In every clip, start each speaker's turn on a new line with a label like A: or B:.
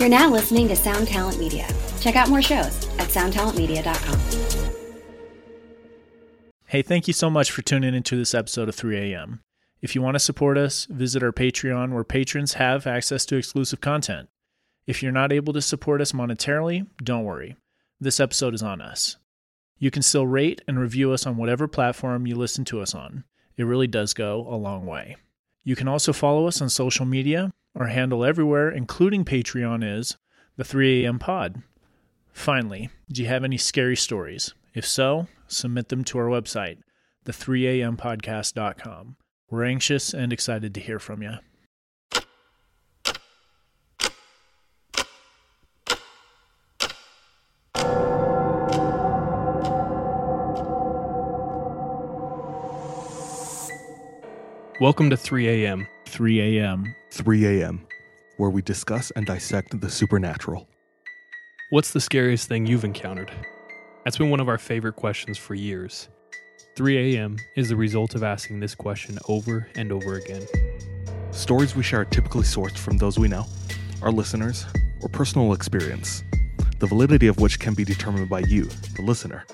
A: You're now listening to Sound Talent Media. Check out more shows at soundtalentmedia.com.
B: Hey, thank you so much for tuning into this episode of 3AM. If you want to support us, visit our Patreon where patrons have access to exclusive content. If you're not able to support us monetarily, don't worry. This episode is on us. You can still rate and review us on whatever platform you listen to us on. It really does go a long way. You can also follow us on social media. Our handle everywhere, including Patreon, is the 3AM Pod. Finally, do you have any scary stories? If so, submit them to our website, the3ampodcast.com. We're anxious and excited to hear from you.
C: Welcome to 3 a.m.
B: 3 a.m.
D: 3 a.m., where we discuss and dissect the supernatural.
C: What's the scariest thing you've encountered? That's been one of our favorite questions for years. 3 a.m. is the result of asking this question over and over again.
D: Stories we share are typically sourced from those we know, our listeners, or personal experience, the validity of which can be determined by you, the listener.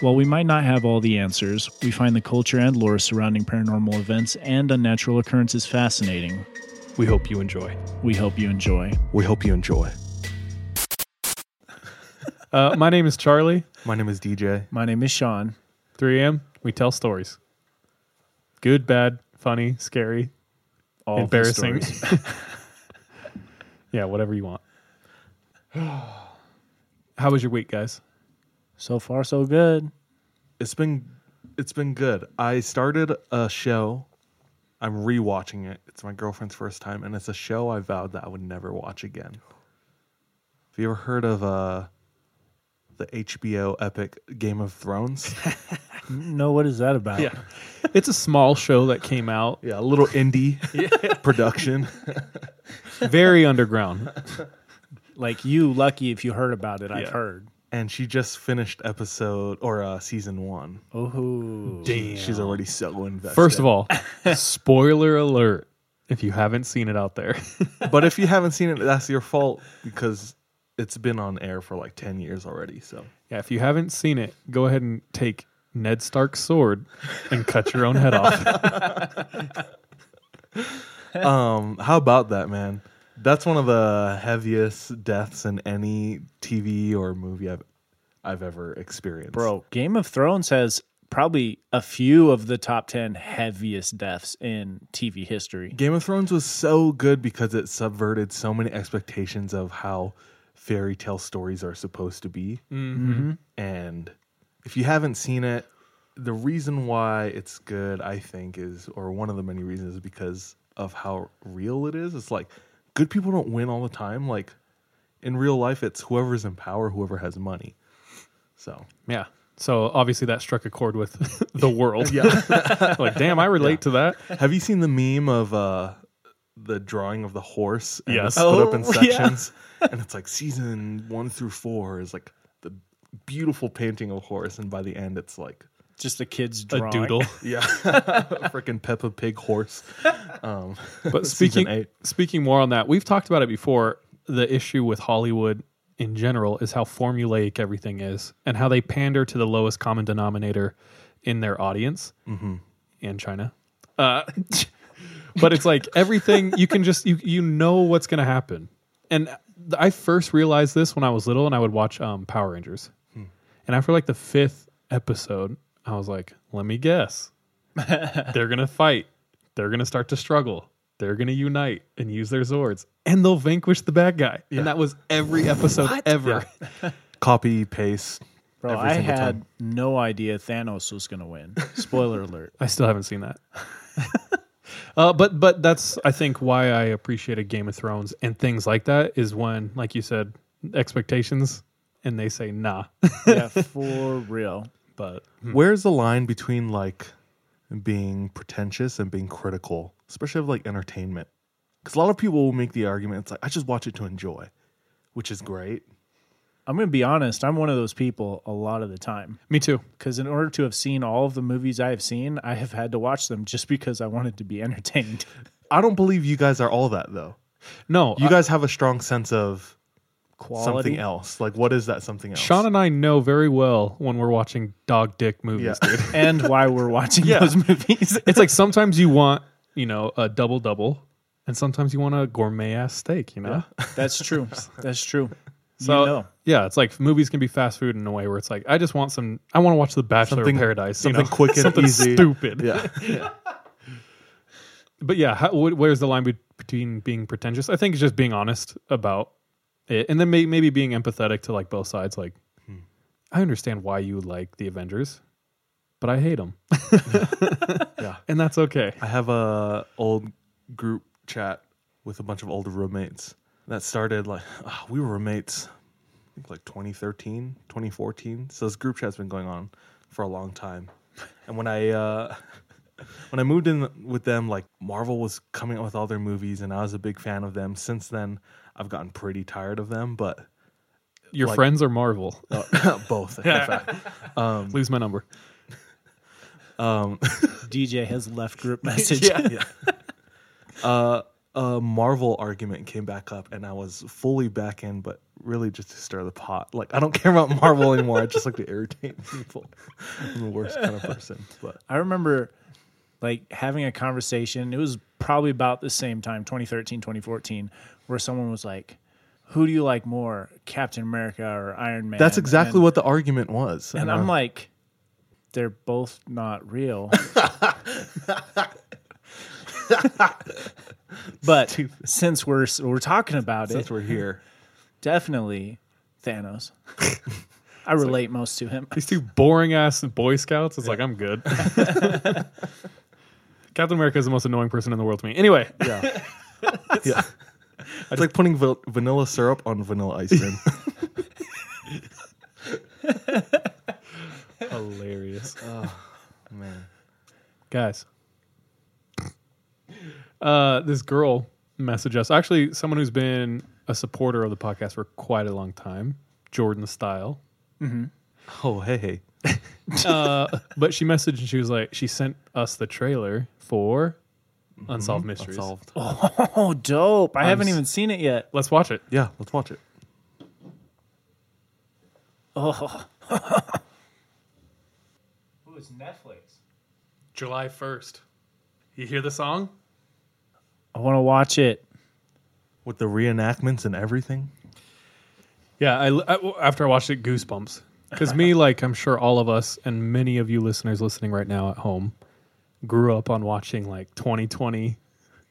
B: While we might not have all the answers, we find the culture and lore surrounding paranormal events and unnatural occurrences fascinating.
C: We hope you enjoy.
B: We hope you enjoy.
D: We hope you enjoy.
C: Uh, my name is Charlie.
D: My name is DJ.
B: My name is Sean.
C: 3 a.m. We tell stories. Good, bad, funny, scary,
B: All the
C: embarrassing.
B: stories.
C: yeah, whatever you want. How was your week, guys?
B: So far, so good.
D: It's been it's been good. I started a show. I'm rewatching it. It's my girlfriend's first time, and it's a show I vowed that I would never watch again. Have you ever heard of uh the HBO epic Game of Thrones?
B: No, what is that about?
C: Yeah. It's a small show that came out
D: yeah, a little indie production.
C: very underground.
B: Like you, lucky if you heard about it. I've
C: Yeah.
B: heard.
D: And she just finished episode or uh season one.
B: Oh, damn!
D: She's already so invested.
C: First of all, spoiler alert if you haven't seen it out there.
D: but if you haven't seen it, that's your fault because it's been on air for like ten years already. So
C: yeah, if you haven't seen it, go ahead and take Ned Stark's sword and cut your own head off.
D: um, how about that, man? That's one of the heaviest deaths in any TV or movie I've I've ever experienced.
B: bro. Game of Thrones has probably a few of the top ten heaviest deaths in TV history.
D: Game of Thrones was so good because it subverted so many expectations of how fairy tale stories are supposed to be.
B: Mm-hmm.
D: And if you haven't seen it, the reason why it's good, I think, is, or one of the many reasons, is because of how real it is. It's like good people don't win all the time. Like in real life, it's whoever's in power, whoever has money. So
C: Yeah. So obviously that struck a chord with the world.
D: yeah.
C: like, damn, I relate to that.
D: have you seen the meme of uh the drawing of the horse? And
C: Yes.
D: split up in
B: Oh, yeah.
D: sections, and it's like season one through four is like the beautiful painting of a horse, and by the end, it's like
B: Just a kid's drawing.
C: A doodle.
D: Yeah, A freaking Peppa Pig horse. Um,
C: But speaking
D: eight.
C: speaking more on that, we've talked about it before. The issue with Hollywood in general is how formulaic everything is, and how they pander to the lowest common denominator in their audience
D: Mm-hmm.
C: in China. Uh, but it's like everything you can just you you know what's going to happen. And I first realized this when I was little, and I would watch um, Power Rangers. And after like the fifth episode, I was like, "Let me guess, they're gonna fight. They're gonna start to struggle. They're gonna unite and use their swords, and they'll vanquish the bad guy." And that was every episode ever.
D: copy paste.
B: Bro,
D: every
B: I had
D: time.
B: no idea Thanos was going to win. Spoiler alert.
C: I still haven't seen that. uh, but but that's I think why I appreciated Game of Thrones and things like that is when, like you said, expectations and they say nah.
B: Yeah, for real.
C: But hmm.
D: Where's the line between like being pretentious and being critical, especially of like entertainment? Because a lot of people will make the argument, it's like I just watch it to enjoy, which is great.
B: I'm going to be honest. I'm one of those people a lot of the time.
C: me too.
B: Because in order to have seen all of the movies I have seen, I have had to watch them just because I wanted to be entertained.
D: I don't believe you guys are all that though.
C: No,
D: You
C: I-
D: guys have a strong sense of
B: Quality.
D: something else. Like, what is that something else?
C: Sean and I know very well when we're watching dog dick movies,
D: Yeah.
C: dude.
B: and why we're watching
D: Yeah.
B: those movies.
C: It's like sometimes you want, you know, a double double, and sometimes you want a gourmet ass steak, you know?
B: That's true. That's true.
C: So
B: you know.
C: yeah, it's like movies can be fast food in a way where it's like I just want some. I want to watch The Bachelor
D: Something-
C: in Paradise, you
D: something
C: know?
D: quick and
C: something
D: easy.
C: stupid.
D: Yeah.
C: But yeah, how, wh- where's the line be- between being pretentious? I think it's just being honest about it, and then may, maybe being empathetic to like both sides. Like, I understand why you like the Avengers, but I hate them,
D: Yeah.
C: and that's okay.
D: I have a old group chat with a bunch of older roommates that started like ah, we were roommates I think like 2013, 2014. So this group chat's been going on for a long time. And when I uh when I moved in with them like Marvel was coming out with all their movies and I was a big fan of them. Since then, I've gotten pretty tired of them, but
C: Your
D: Like-
C: friends are Marvel.
D: uh, both. in fact.
C: Lose my number.
D: Um
B: DJ has left group message.
D: yeah. Uh, a Marvel argument came back up, and I was fully back in, but really just to stir the pot. Like I don't care about Marvel anymore. I just like to irritate people. I'm the worst kind of person. But
B: I remember like having a conversation. It was probably about the same time, 2013, 2014, where someone was like, "Who do you like more, Captain America or Iron Man?"
D: that's exactly
B: And-
D: what the argument was.
B: And
D: I-
B: I'm like, they're both not real. but since we're we're talking about
D: since
B: it, since
D: we're here,
B: definitely Thanos. I relate most to him.
C: These two boring ass Boy Scouts. It's like I'm good. Captain America is the most annoying person in the world to me. Anyway,
D: yeah, yeah. It's like putting va- vanilla syrup on vanilla ice cream.
C: hilarious.
D: Oh man,
C: guys. Uh, this girl messaged us. Actually, someone who's been a supporter of the podcast for quite a long time, Jordan Style.
D: oh hey, hey.
C: Uh, but she messaged and she was like, she sent us the trailer for Mm-hmm. Unsolved Mysteries.
D: Unsolved.
B: Oh, dope! I haven't
C: s-
B: even seen it yet.
C: Let's watch it.
D: Yeah, let's watch it.
B: Oh, it's Netflix.
C: July first. You hear the song?
B: I want to watch it.
D: With the reenactments and everything.
C: Yeah, I, I- after I watched it, goosebumps. Because me, like I'm sure all of us and many of you listeners listening right now at home, grew up on watching like 2020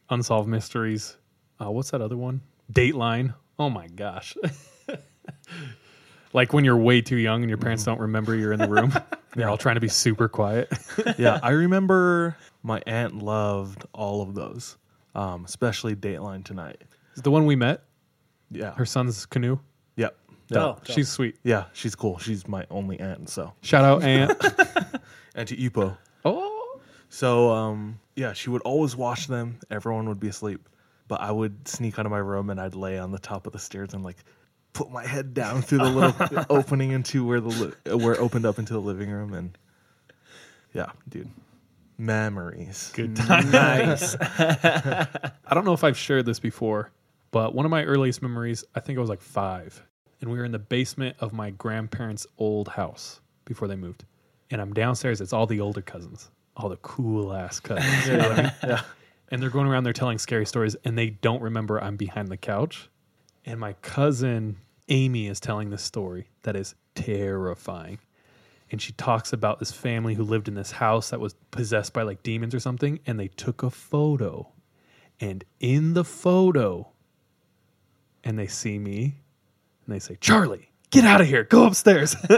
C: Unsolved Mysteries. Uh, what's that other one? Dateline. Oh my gosh. like when you're way too young and your parents don't remember you're in the room. They're all trying to be super quiet.
D: yeah, I remember my aunt loved all of those, um, especially Dateline Tonight.
C: Is the one we met
D: Yeah,
C: her son's canoe?
D: yep. Yeah.
B: Oh,
C: She's sweet.
D: yeah, she's cool. She's my only aunt. So
C: Shout out Aunt.
D: Auntie Ipo.
C: oh,
D: So um, yeah, she would always wash them. Everyone would be asleep, but I would sneak out of my room and I'd lay on the top of the stairs and like put my head down through the little opening into where the li- where it opened up into the living room and yeah, dude, memories.
C: good time.
B: Nice.
C: I don't know if I've shared this before, but one of my earliest memories, I think I was like five, and we were in the basement of my grandparents' old house before they moved. And I'm downstairs, it's all the older cousins, all the cool ass cousins. you know what I mean?
D: Yeah.
C: And they're going around there telling scary stories, and they don't remember I'm behind the couch. And my cousin Amy is telling this story that is terrifying. And she talks about this family who lived in this house that was possessed by like demons or something, and they took a photo. And in the photo, and they see me, and they say, Charlie, get out of here, go upstairs.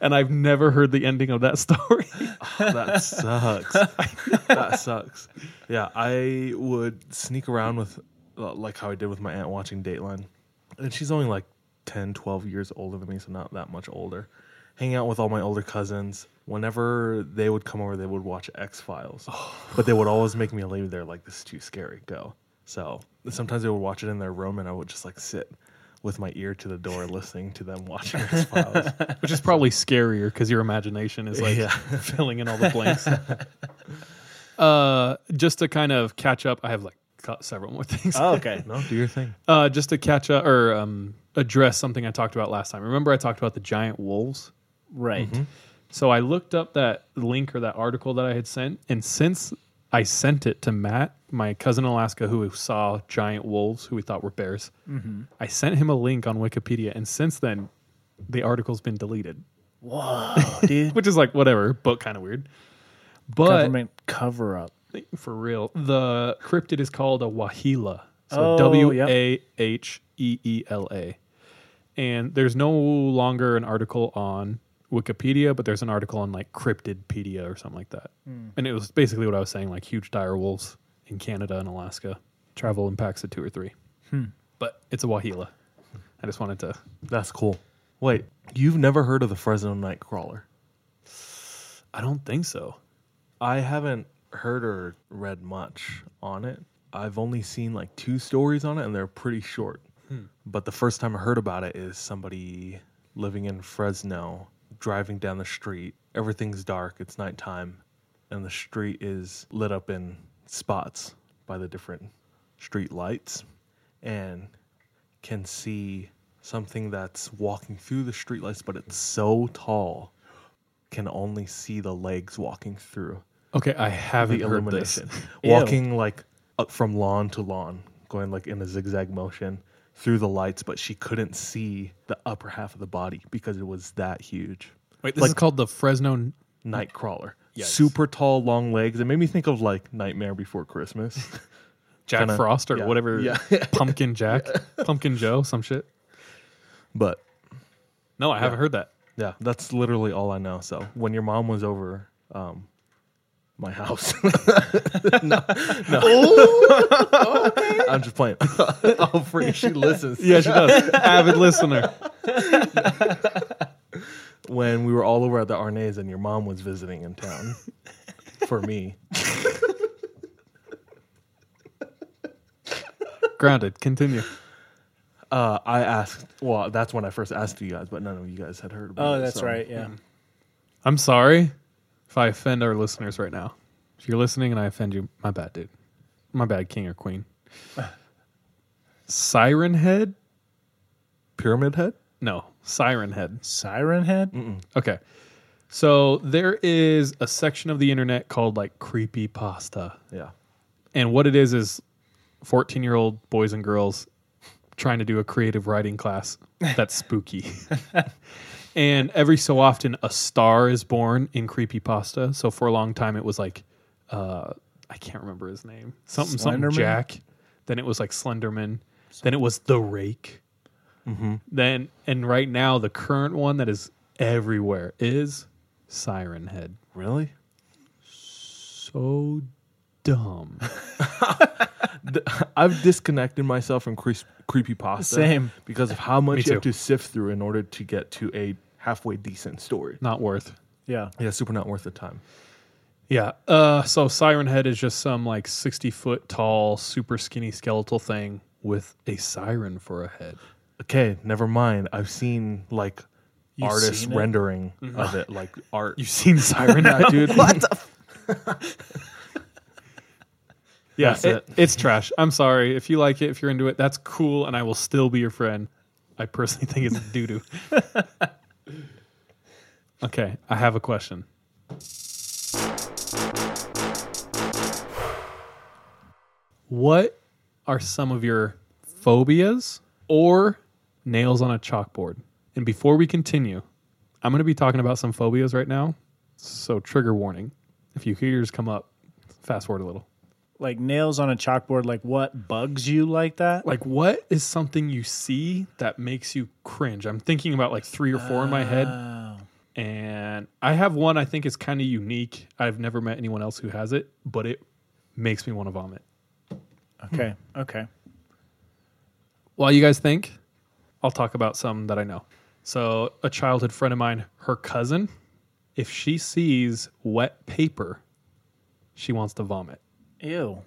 C: and I've never heard the ending of that story.
D: that sucks. that sucks. Yeah, I would sneak around with, uh, like how I did with my aunt watching Dateline. And she's only like 10, 12 years older than me, so not that much older. Hanging out with all my older cousins. Whenever they would come over, they would watch X Files. But they would always make me leave there, like, this is too scary, go. So sometimes they would watch it in their room, and I would just like sit with my ear to the door listening to them watching X Files.
C: Which is probably scarier because your imagination is like
D: Yeah.
C: filling in all the blanks. uh, just to kind of catch up, I have like several more things.
B: Oh, okay.
D: No, do your thing.
C: Uh, just to catch up or um, address something I talked about last time. Remember, I talked about the giant wolves.
B: right.
C: So I looked up that link or that article that I had sent, and since I sent it to Matt, my cousin in Alaska, who saw giant wolves, who we thought were bears, mm-hmm. I sent him a link on Wikipedia, and since then, the article's been deleted,
B: Whoa, dude.
C: which is like whatever, but kind of weird. But
B: Government cover up.
C: for real, the cryptid is called a Waheela.
B: Oh,
C: So W
B: yep.
C: A H E E L A. And there's no longer an article on Wikipedia, but there's an article on like Cryptidpedia or something like that.
B: Hmm.
C: And it was basically what I was saying, like huge dire wolves in Canada and Alaska. Travel in packs of two or three.
B: Hmm.
C: But it's a Waheela. I just wanted to.
D: That's cool. Wait, you've never heard of the Fresno Nightcrawler?
C: I don't think so.
D: I haven't heard or read much on it. I've only seen like two stories on it, and they're pretty short. But the first time I heard about it is somebody living in Fresno driving down the street. Everything's dark, it's nighttime, and the street is lit up in spots by the different street lights, and can see something that's walking through the street lights, but it's so tall, can only see the legs walking through
C: Okay, I haven't
D: the
C: heard this.
D: Walking like up from lawn to lawn, going like in a zigzag motion through the lights, but she couldn't see the upper half of the body because it was that huge.
C: Wait, this
D: Like-
C: is called the Fresno.
D: Nightcrawler.
C: Yikes.
D: Super tall, long legs. It made me think of like Nightmare Before Christmas.
C: Jack
D: Kinda-
C: Frost or
D: yeah,
C: whatever,
D: yeah.
C: Pumpkin Jack, Pumpkin Joe, some shit.
D: but
C: No, I haven't heard that.
D: yeah, that's literally all I know. So when your mom was over um, my house, no, no. I'm just playing. oh, freak, she listens.
C: Yeah, she does. Avid listener.
D: when we were all over at the Arnays and your mom was visiting in town for me.
C: Grounded. Continue.
D: Uh, I asked, well, that's when I first asked you guys, but none of you guys had heard about it.
B: Oh, that's
D: so-
B: right. Yeah.
C: I'm sorry if I offend our listeners right now. If you're listening and I offend you, my bad, dude. My bad, king or queen. Siren Head?
D: Pyramid Head?
C: No, Siren Head.
B: Siren Head.
C: Okay. So there is a section of the internet called like creepy pasta.
D: Yeah.
C: And what it is is 14 year old boys and girls trying to do a creative writing class that's spooky. and every so often, a star is born in creepypasta. So for a long time, it was like, uh, I can't remember his name. Something, something
B: Slenderman?
C: Jack. Then it was like Slenderman. Then it was The Rake. Then, and right now, the current one that is everywhere is Siren Head.
D: Really?
C: So dumb.
D: I've disconnected myself from cre- creepy pasta.
B: Same.
D: Because of how
C: Me
D: much you have
C: too.
D: to sift through in order to get to a halfway decent story.
C: Not worth.
B: Yeah.
D: Yeah, super not worth the time.
C: Yeah. Uh, so Siren Head is just some like 60 foot tall, super skinny skeletal thing with a siren for a head.
D: Okay, never mind. I've seen like
B: You've
D: artists
B: seen it?
D: rendering of it, like art.
C: You've seen Siren Head?
D: dude. what
C: Yeah,
D: That's
C: it-
D: it.
C: it's trash. I'm sorry. If you like it, if you're into it, that's cool, and I will still be your friend. I personally think it's doo doo. Okay, I have a question. What are some of your phobias or nails on a chalkboard? And before we continue, I'm going to be talking about some phobias right now. So, trigger warning. If you hear yours come up, fast forward a little.
B: Like nails on a chalkboard. Like what bugs you like that?
C: like what is something you see that makes you cringe i'm thinking about like three or four in my head
B: Oh.
C: And i have one i think is kind of unique i've never met anyone else who has it but it makes me want to vomit
B: Okay. Okay.
C: while you guys think i'll talk about some that i know so a childhood friend of mine her cousin if she sees wet paper she wants to vomit
B: Ew.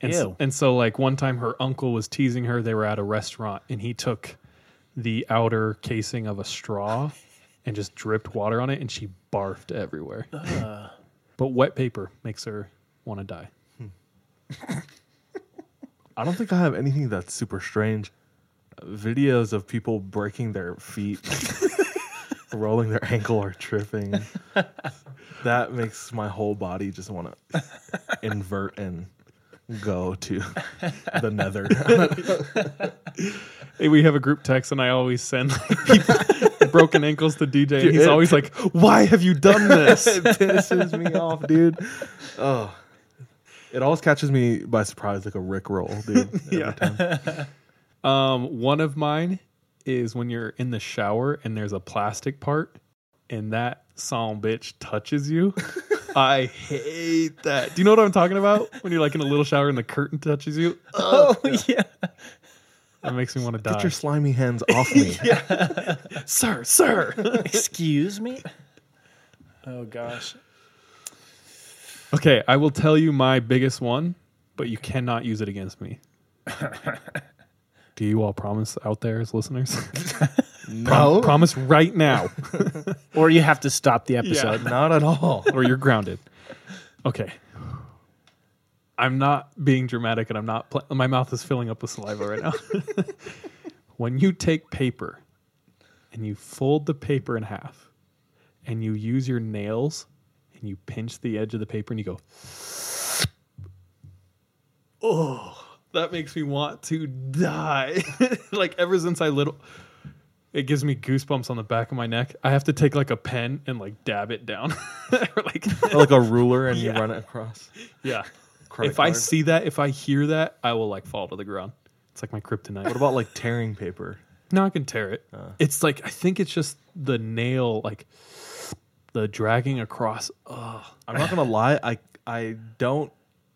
C: And,
B: Ew.
C: and so, like, one time her uncle was teasing her. They were at a restaurant and he took the outer casing of a straw and just dripped water on it and she barfed everywhere. But wet paper makes her want to die.
D: I don't think I have anything that's super strange. Uh, videos of people breaking their feet, rolling their ankle, or tripping. that makes my whole body just want to invert and go to the nether.
C: Hey, we have a group text, and I always send like, people broken ankles to DJ, and he's
D: it-
C: always like, "Why have you done this?"
D: it pisses me off, dude. Oh, it always catches me by surprise, like a Rick roll, dude. every
C: Yeah.
D: time.
C: Um, one of mine is when you're in the shower and there's a plastic part, and that song bitch touches you. I hate that. Do you know what I'm talking about? When you're like in a little shower and the curtain touches you,
B: Oh, oh yeah.
C: that makes me want to die.
D: Get your slimy hands off me.
C: sir, sir.
B: Excuse me. Oh gosh.
C: okay, I will tell you my biggest one, but you cannot use it against me. Do you all promise out there as listeners?
D: No,
C: promise right now,
B: Or you have to stop the episode.
D: not at all.
C: or you're grounded. Okay. I'm not being dramatic, and I'm not. Pl- my mouth is filling up with saliva right now. when you take paper and you fold the paper in half, and you use your nails and you pinch the edge of the paper, and you go, oh, that makes me want to die. like ever since I little. It gives me goosebumps on the back of my neck. I have to take like a pen and like dab it down. or like
D: like a ruler, and
C: Yeah.
D: you run it across.
C: yeah.
D: Credit
C: if I
D: card.
C: see that, if I hear that, I will like fall to the ground. It's like my kryptonite.
D: What about like tearing paper?
C: No, I can tear it. Uh. it's like I think it's just the nail, like the dragging across. Oh,
D: I'm not gonna lie. I I don't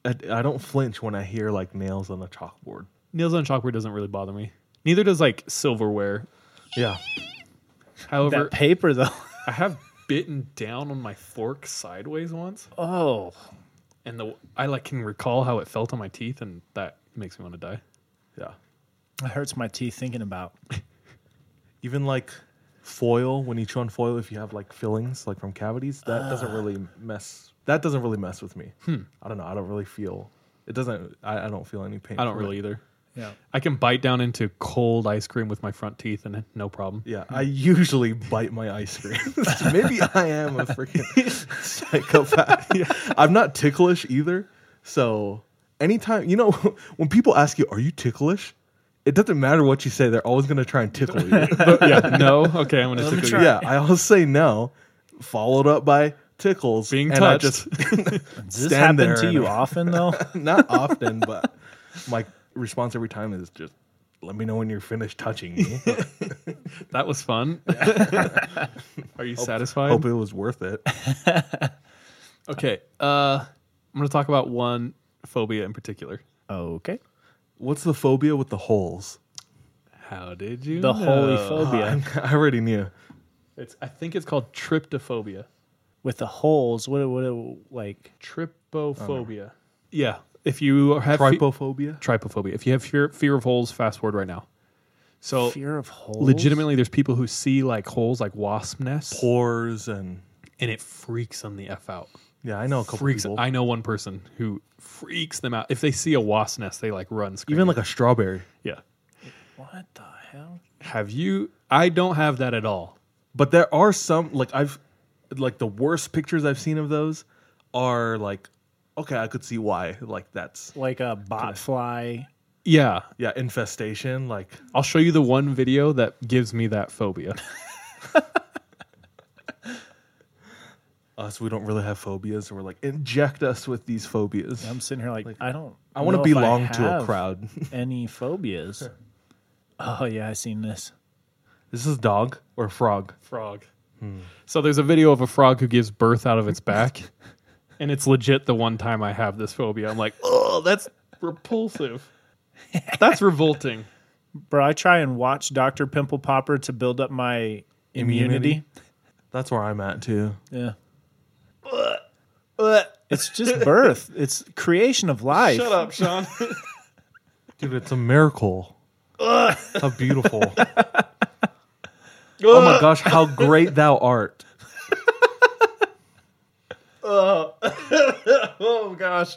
D: I, I don't flinch when I hear like nails on a chalkboard.
C: nails on chalkboard doesn't really bother me. Neither does like silverware.
D: Yeah,
C: However,
B: That paper though.
C: I have bitten down on my fork sideways once,
B: Oh.
C: and the I like can recall how it felt on my teeth, and that makes me want to die.
D: yeah.
B: It hurts my teeth thinking about.
D: Even like foil when you chew on foil, if you have like fillings like from cavities, that doesn't really mess. That doesn't really mess with me. Hmm. I don't know. I don't really feel. It doesn't. I, I don't feel any pain.
C: I don't
D: from it.
C: really either.
B: Yeah.
C: I can bite down into cold ice cream with my front teeth, and no problem.
D: Yeah, I usually bite my ice cream. Maybe I am a freaking psychopath. I'm not ticklish either. So anytime you know when people ask you, "Are you ticklish?" It doesn't matter what you say; they're always going to try and tickle you.
C: yeah, no. Okay, I'm gonna tickle
B: try.
C: you.
D: yeah, I always say no, followed up by tickles.
C: Being
D: and I
C: touched.
B: Does this happen
D: there
B: to
D: and-
B: you often though?
D: not often, but my response every time is just, "Let me know when you're finished touching me."
C: That was fun. Are you satisfied?
D: Hope it was worth it.
C: Okay. Uh, I'm going to talk about one phobia in particular.
B: okay.
D: What's the phobia with the holes?
C: How did you?
B: The holy
C: know?
B: phobia
D: I already knew.
C: It's. I think it's called tryptophobia.
B: with the holes. What? What? Like
C: Trypophobia. Yeah. If you have fe-
D: Trypophobia.
C: trypophobia, if you have fear fear of holes, fast forward right now. So
B: fear of holes.
C: legitimately, there's people who see like holes, like wasp nests,
D: pores and
C: and it freaks them the f out.
D: yeah, I know a couple
C: Freaks.
D: people.
C: I know one person who freaks them out. If they see a wasp nest, they like run. Screaming.
D: Even like a strawberry.
C: yeah.
B: What the hell?
C: Have you? I don't have that at all.
D: But there are some like I've like the worst pictures I've seen of those are like okay, I could see why. Like that's
B: Like a bot fly.
C: Yeah,
D: yeah, infestation. Like
C: I'll show you the one video that gives me that phobia.
D: us, we don't really have phobias. We're like inject us with these phobias.
B: I'm sitting here like, I don't.
D: I want
B: know
D: to
B: if
D: belong to a
B: have
D: crowd.
B: Any phobias? oh yeah, I seen this.
D: This is this dog or frog?
C: frog. Hmm. So there's a video of a frog who gives birth out of its back, and it's legit the one time I have this phobia. I'm like, oh, that's repulsive. That's revolting.
B: Bro, I try and watch Doctor Pimple Popper to build up my immunity.
D: Immunity? That's where I'm at too.
B: Yeah. It's just birth. It's creation of life.
C: Shut up, Sean.
D: Dude, it's a miracle. How beautiful. oh my gosh, how great thou art.
C: Oh oh gosh.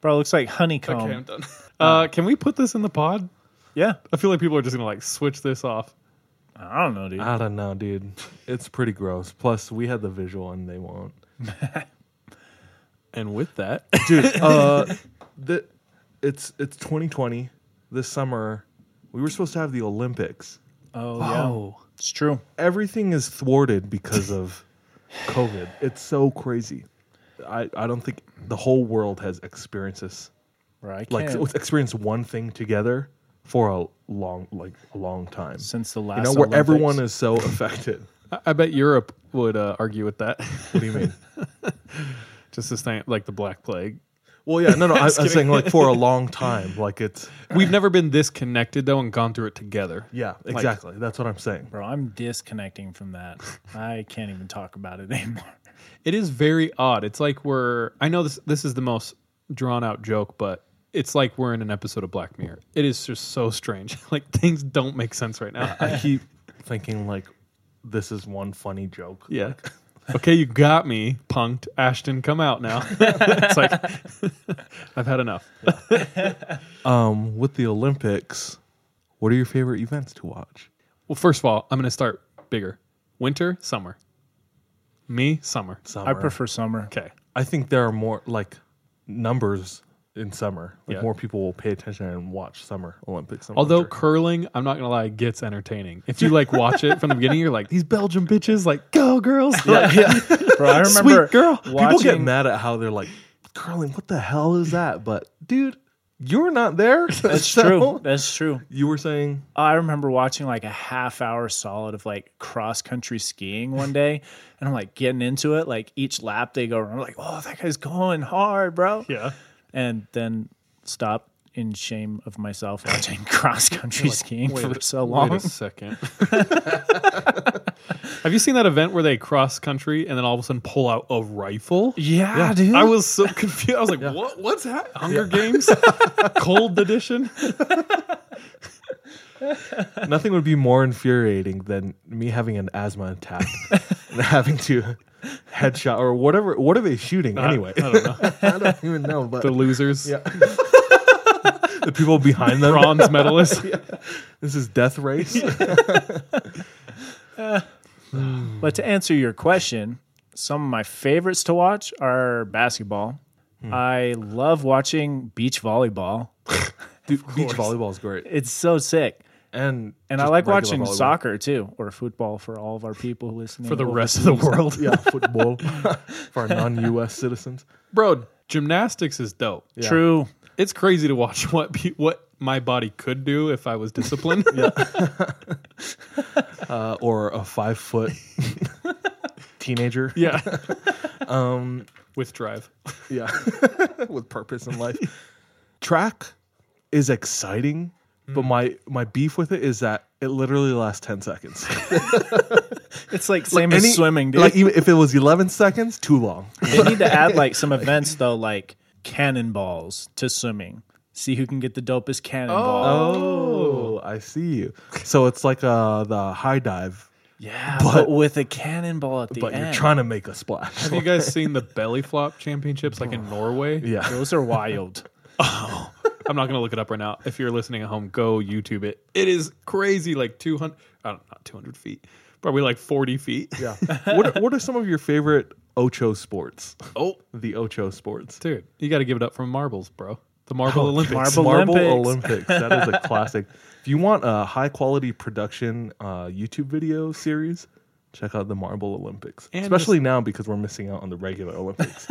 B: Bro, it looks like honeycomb.
C: Okay, I'm done. Uh, can we put this in the pod?
B: Yeah.
C: I feel like people are just gonna like switch this off.
B: I don't know, dude.
D: I don't know, dude. It's pretty gross. Plus, we had the visual and they won't.
C: And with that,
D: dude. Uh, the it's it's 2020. This summer, we were supposed to have the Olympics.
B: oh, yeah. It's true.
D: Everything is thwarted because of COVID. It's so crazy. I, I don't think the whole world has experienced this.
B: Bro, I
D: Like
B: can't.
D: experienced one thing together for a long like a long time.
B: since the last
D: You know where
B: Olympics.
D: everyone is so affected.
C: I, I bet Europe would uh, argue with that.
D: What do you mean?
C: just this thing, like the Black Plague.
D: Well, yeah, no, no. I, I'm saying like for a long time. Like it's
C: We've never been this connected though and gone through it together.
D: yeah, exactly. That's what I'm saying.
B: Bro, I'm disconnecting from that. I can't even talk about it anymore.
C: It is very odd. It's like we're. I know this. This is the most drawn out joke, but it's like we're in an episode of Black Mirror. It is just so strange. Like things don't make sense right now.
D: I keep thinking like this is one funny joke.
C: yeah. Okay, you got me, punked. Ashton, come out now. it's like I've had enough.
D: Um, with the Olympics, what are your favorite events to watch?
C: Well, first of all, I'm going to start bigger. Winter, summer. Me, summer.
D: Summer.
B: I prefer summer.
C: Okay.
D: I think there are more like numbers in summer. Like
C: Yeah.
D: more people will pay attention and watch summer Olympics. and
C: Although
D: winter.
C: curling, I'm not gonna lie, gets entertaining. If you like watch it from the beginning, you're like, these Belgian bitches, like, go girls.
B: Bro, I remember
C: Sweet girl. People
B: watching,
D: people get mad at how they're like curling. What the hell is that? But dude, you're not there.
B: That's
D: So,
B: true. That's true.
D: You were saying
B: I remember watching like a half hour solid of like cross country skiing one day, and I'm like getting into it. Like each lap they go around, I'm like, oh, that guy's going hard, bro.
C: Yeah.
B: And then stop in shame of myself watching cross country skiing
C: Wait
B: for
C: a-
B: so
C: Wait
B: long.
C: a second. Have you seen that event where they cross country and then all of a sudden pull out a rifle?
B: Yeah, dude.
C: I was so confused. I was like, "What? What's that? Hunger Games, cold edition."
D: nothing would be more infuriating than me having an asthma attack and having to headshot or whatever. What are they shooting anyway?
C: I don't know.
D: I don't even know. But
C: The losers,
D: Yeah. the people behind them.
C: bronze medalists.
D: This is death race.
B: But to answer your question, some of my favorites to watch are basketball.
C: Hmm.
B: I love watching beach volleyball.
D: Dude, beach volleyball is great,
B: It's so sick.
D: And
B: And I like watching
D: volleyball.
B: soccer too, or football for all of our people listening.
C: For the rest of the world,
D: Yeah, football for our non-U.S. citizens.
C: bro, gymnastics is dope.
B: True.
C: It's crazy to watch what pe- what my body could do if I was disciplined.
D: Uh, or a five-foot teenager.
C: yeah. um, with drive.
D: Yeah, with purpose in life. Track is exciting, but my my beef with it is that it literally lasts ten seconds.
B: It's like same
D: Any-
B: as swimming, dude.
D: Like even if it was eleven seconds, too long.
B: they need to add like some events though, like cannonballs to swimming. See who can get the dopest cannonball.
D: Oh, I see you. So it's like uh the high dive,
B: yeah,
D: but-
B: but, with a cannonball at the end.
D: but
B: end.
D: you're trying to make a splash.
C: Have you guys seen the belly flop championships like in Norway?
D: yeah,
B: Those are wild.
C: I'm not gonna look it up right now. If you're listening at home, go YouTube it. It is crazy, like 200, I don't, not 200 feet, probably like 40 feet.
D: yeah. what are, what are some of your favorite Ocho sports?
C: Oh,
D: The Ocho sports.
C: dude, you got to give it up for marbles, bro. The Marble
D: Oh,
C: Olympics.
B: Marble
D: Marble
B: Olympics.
D: Olympics. That is a classic. If you want a high quality production uh, YouTube video series, check out the Marble Olympics.
C: And
D: Especially now because we're missing out on the regular Olympics.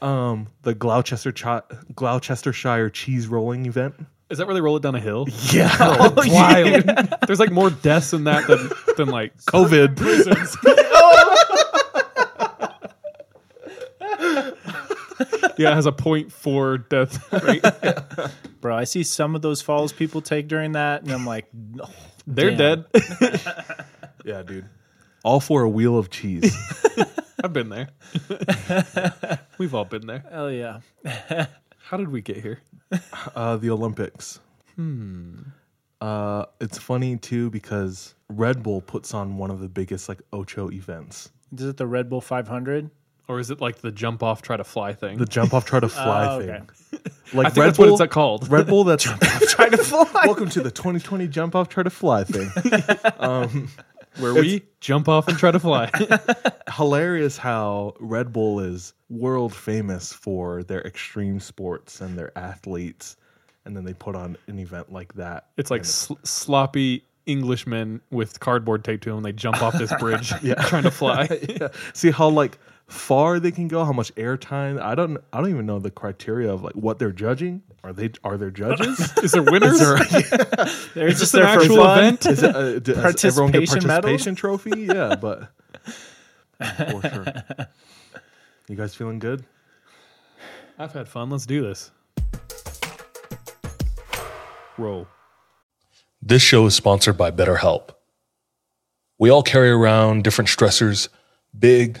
D: Um, the Gloucester Chi- Gloucestershire cheese rolling event.
C: Is that where they roll it down a hill?
D: Yeah,
C: Wild. There's like more deaths in that than than like
D: COVID.
C: prisons. yeah, it has a 0.4 death rate.
B: Bro, I see some of those falls people take during that, and I'm like, oh,
C: They're
B: damn.
C: dead.
D: Yeah, dude. All for a wheel of cheese.
C: I've been there. We've all been there.
B: Hell yeah.
C: How did we get here?
D: uh, the Olympics. Hmm. Uh, it's funny too because Red Bull puts on one of the biggest like Ocho events.
B: Is it the Red Bull 500?
C: Or is it like the jump off, try to fly thing?
D: The jump off, try to fly
B: Oh,
D: thing.
B: okay.
D: Like
C: I think that's what it's called.
D: Red Bull. That's
B: Trying to fly.
D: welcome to the 2020 jump off, try to fly thing. um,
C: Where we jump off and try to fly.
D: hilarious how Red Bull is world famous for their extreme sports and their athletes, and then they put on an event like that.
C: It's like sl- sloppy Englishmen with cardboard taped to them. They jump off this bridge trying to fly.
D: yeah. See how like far they can go, how much airtime. I don't. I don't even know the criteria of like what they're judging. Are they? Are there judges?
C: Is there winners?
B: There's
C: Is
B: just
C: this an
B: there for
C: actual
B: fun.
C: event?
D: Is it? Uh, does everyone get
B: Participation medal?
D: participation trophy? Yeah, but for sure. You guys feeling good?
C: I've had fun. Let's do this. Roll.
E: This show is sponsored by BetterHelp. We all carry around different stressors, big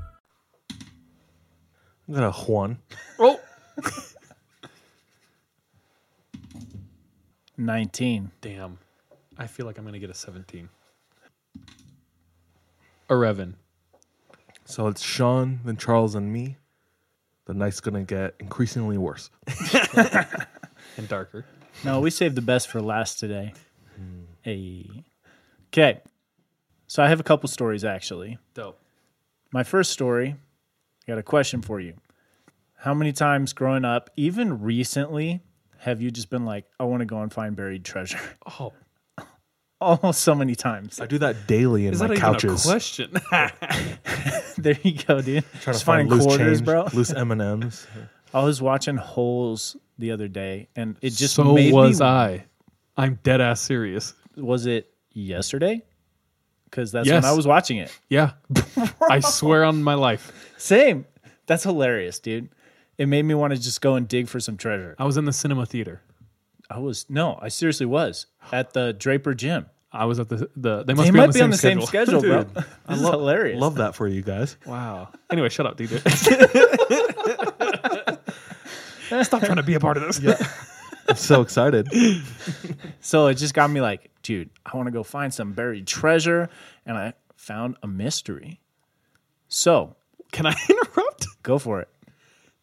D: I'm gonna Juan.
C: Oh,
B: 19.
C: damn. I feel like I'm going to get a 17. A Revan.
D: So it's Sean, then Charles, and me. The night's gonna get increasingly worse.
C: And darker.
B: No, we saved the best for last today. Hey. Okay. So I have a couple stories actually.
C: Dope.
B: My first story, I got a question for you. How many times growing up, even recently, have you just been like, I want to go and find buried treasure?
C: Oh,
B: Almost so many times.
D: I do that daily in
C: is
D: my
C: that even
D: couches.
C: a question?
B: there you go, dude.
D: Trying
B: just
D: to find
B: finding
D: loose
B: quarters,
D: change,
B: bro.
D: loose M and M's.
B: I was watching Holes the other day, and it just
C: so
B: made
C: was
B: me,
C: I. I'm dead ass serious.
B: Was it yesterday? Because that's
C: Yes.
B: when I was watching it.
C: Yeah. I swear on my life.
B: Same. That's hilarious, dude. It made me want to just go and dig for some treasure.
C: I was in the cinema theater.
B: I was no, I seriously was at the Draper Gym.
C: I was at the the. They must
B: They
C: be,
B: might
C: on the,
B: be
C: same,
B: on the
C: schedule.
B: same schedule, bro.
D: Dude,
B: This is hilarious.
D: Love that for you guys.
C: Wow. Anyway, shut up, DJ. Stop trying to be a part of this.
D: I'm so excited.
B: So it just got me like, dude, I want to go find some buried treasure, and I found a mystery. So
C: Can I interrupt?
B: go for it.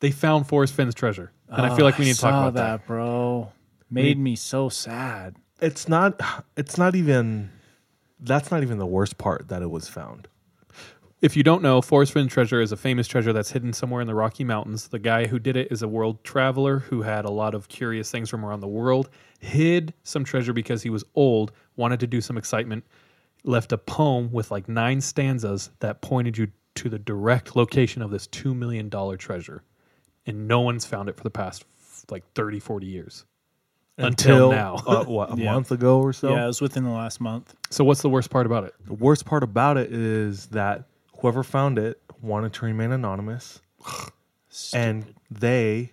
C: They found Forrest Fenn's treasure, and I feel like we need to talk
B: ah,
C: about that.
B: bro. Made me so sad.
D: It's not. It's not even. That's not even the worst part that it was found.
C: If you don't know, Forrest Fenn treasure is a famous treasure that's hidden somewhere in the Rocky Mountains. The guy who did it is a world traveler who had a lot of curious things from around the world, hid some treasure because he was old, wanted to do some excitement, left a poem with like nine stanzas that pointed you to the direct location of this $2 million treasure. And no one's found it for the past like 30, 40 years. Until, now.
D: uh, what a
B: Yeah.
D: month ago or so.
B: yeah, it was within the last month.
C: so what's the worst part about it?
D: The worst part about it is that whoever found it wanted to remain anonymous, and they,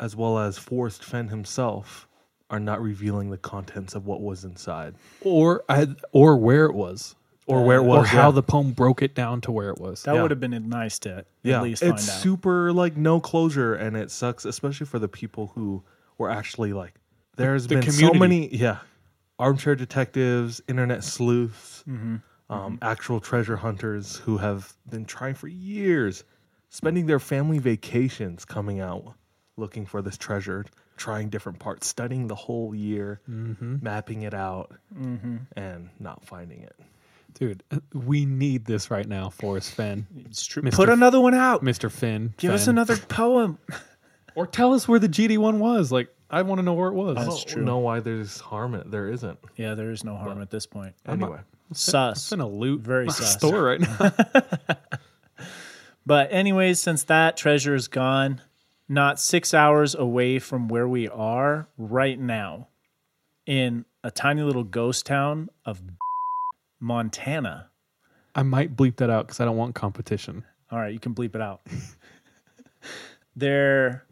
D: as well as Forrest Fenn himself, are not revealing the contents of what was inside.
C: Or I, or where it was.
D: or where it was,
C: or
D: was,
C: how
D: yeah.
C: the poem broke it down to where it was.
B: That
D: Yeah.
B: would have been nice to
D: yeah,
B: at least find
D: it's
B: out.
D: super like no closure, and it sucks, especially for the people who were actually like. There's
C: the
D: been so
C: community.
D: many, yeah, armchair detectives, internet sleuths,
B: Mm-hmm.
D: Um, actual treasure hunters who have been trying for years, spending their family vacations coming out looking for this treasure, trying different parts, studying the whole year,
C: Mm-hmm.
D: mapping it out, and not finding it.
C: Dude, we need this right now, Forrest Fenn.
B: It's true.
C: Mr.
B: Put another one out.
C: Mr. Fenn.
B: Give us another poem.
C: Or tell us where the GD one was. Like, I want to know where it was.
D: I
B: That's
D: don't
B: true.
D: know why there's harm in it. There isn't.
B: Yeah, there is no harm at this point.
D: Anyway,
B: Sus.
C: A loot
B: Very sus.
C: store right now.
B: But anyways, since that treasure is gone, not six hours away from where we are right now, in a tiny little ghost town of Montana.
C: I might bleep that out because I don't want competition.
B: All right, you can bleep it out. there,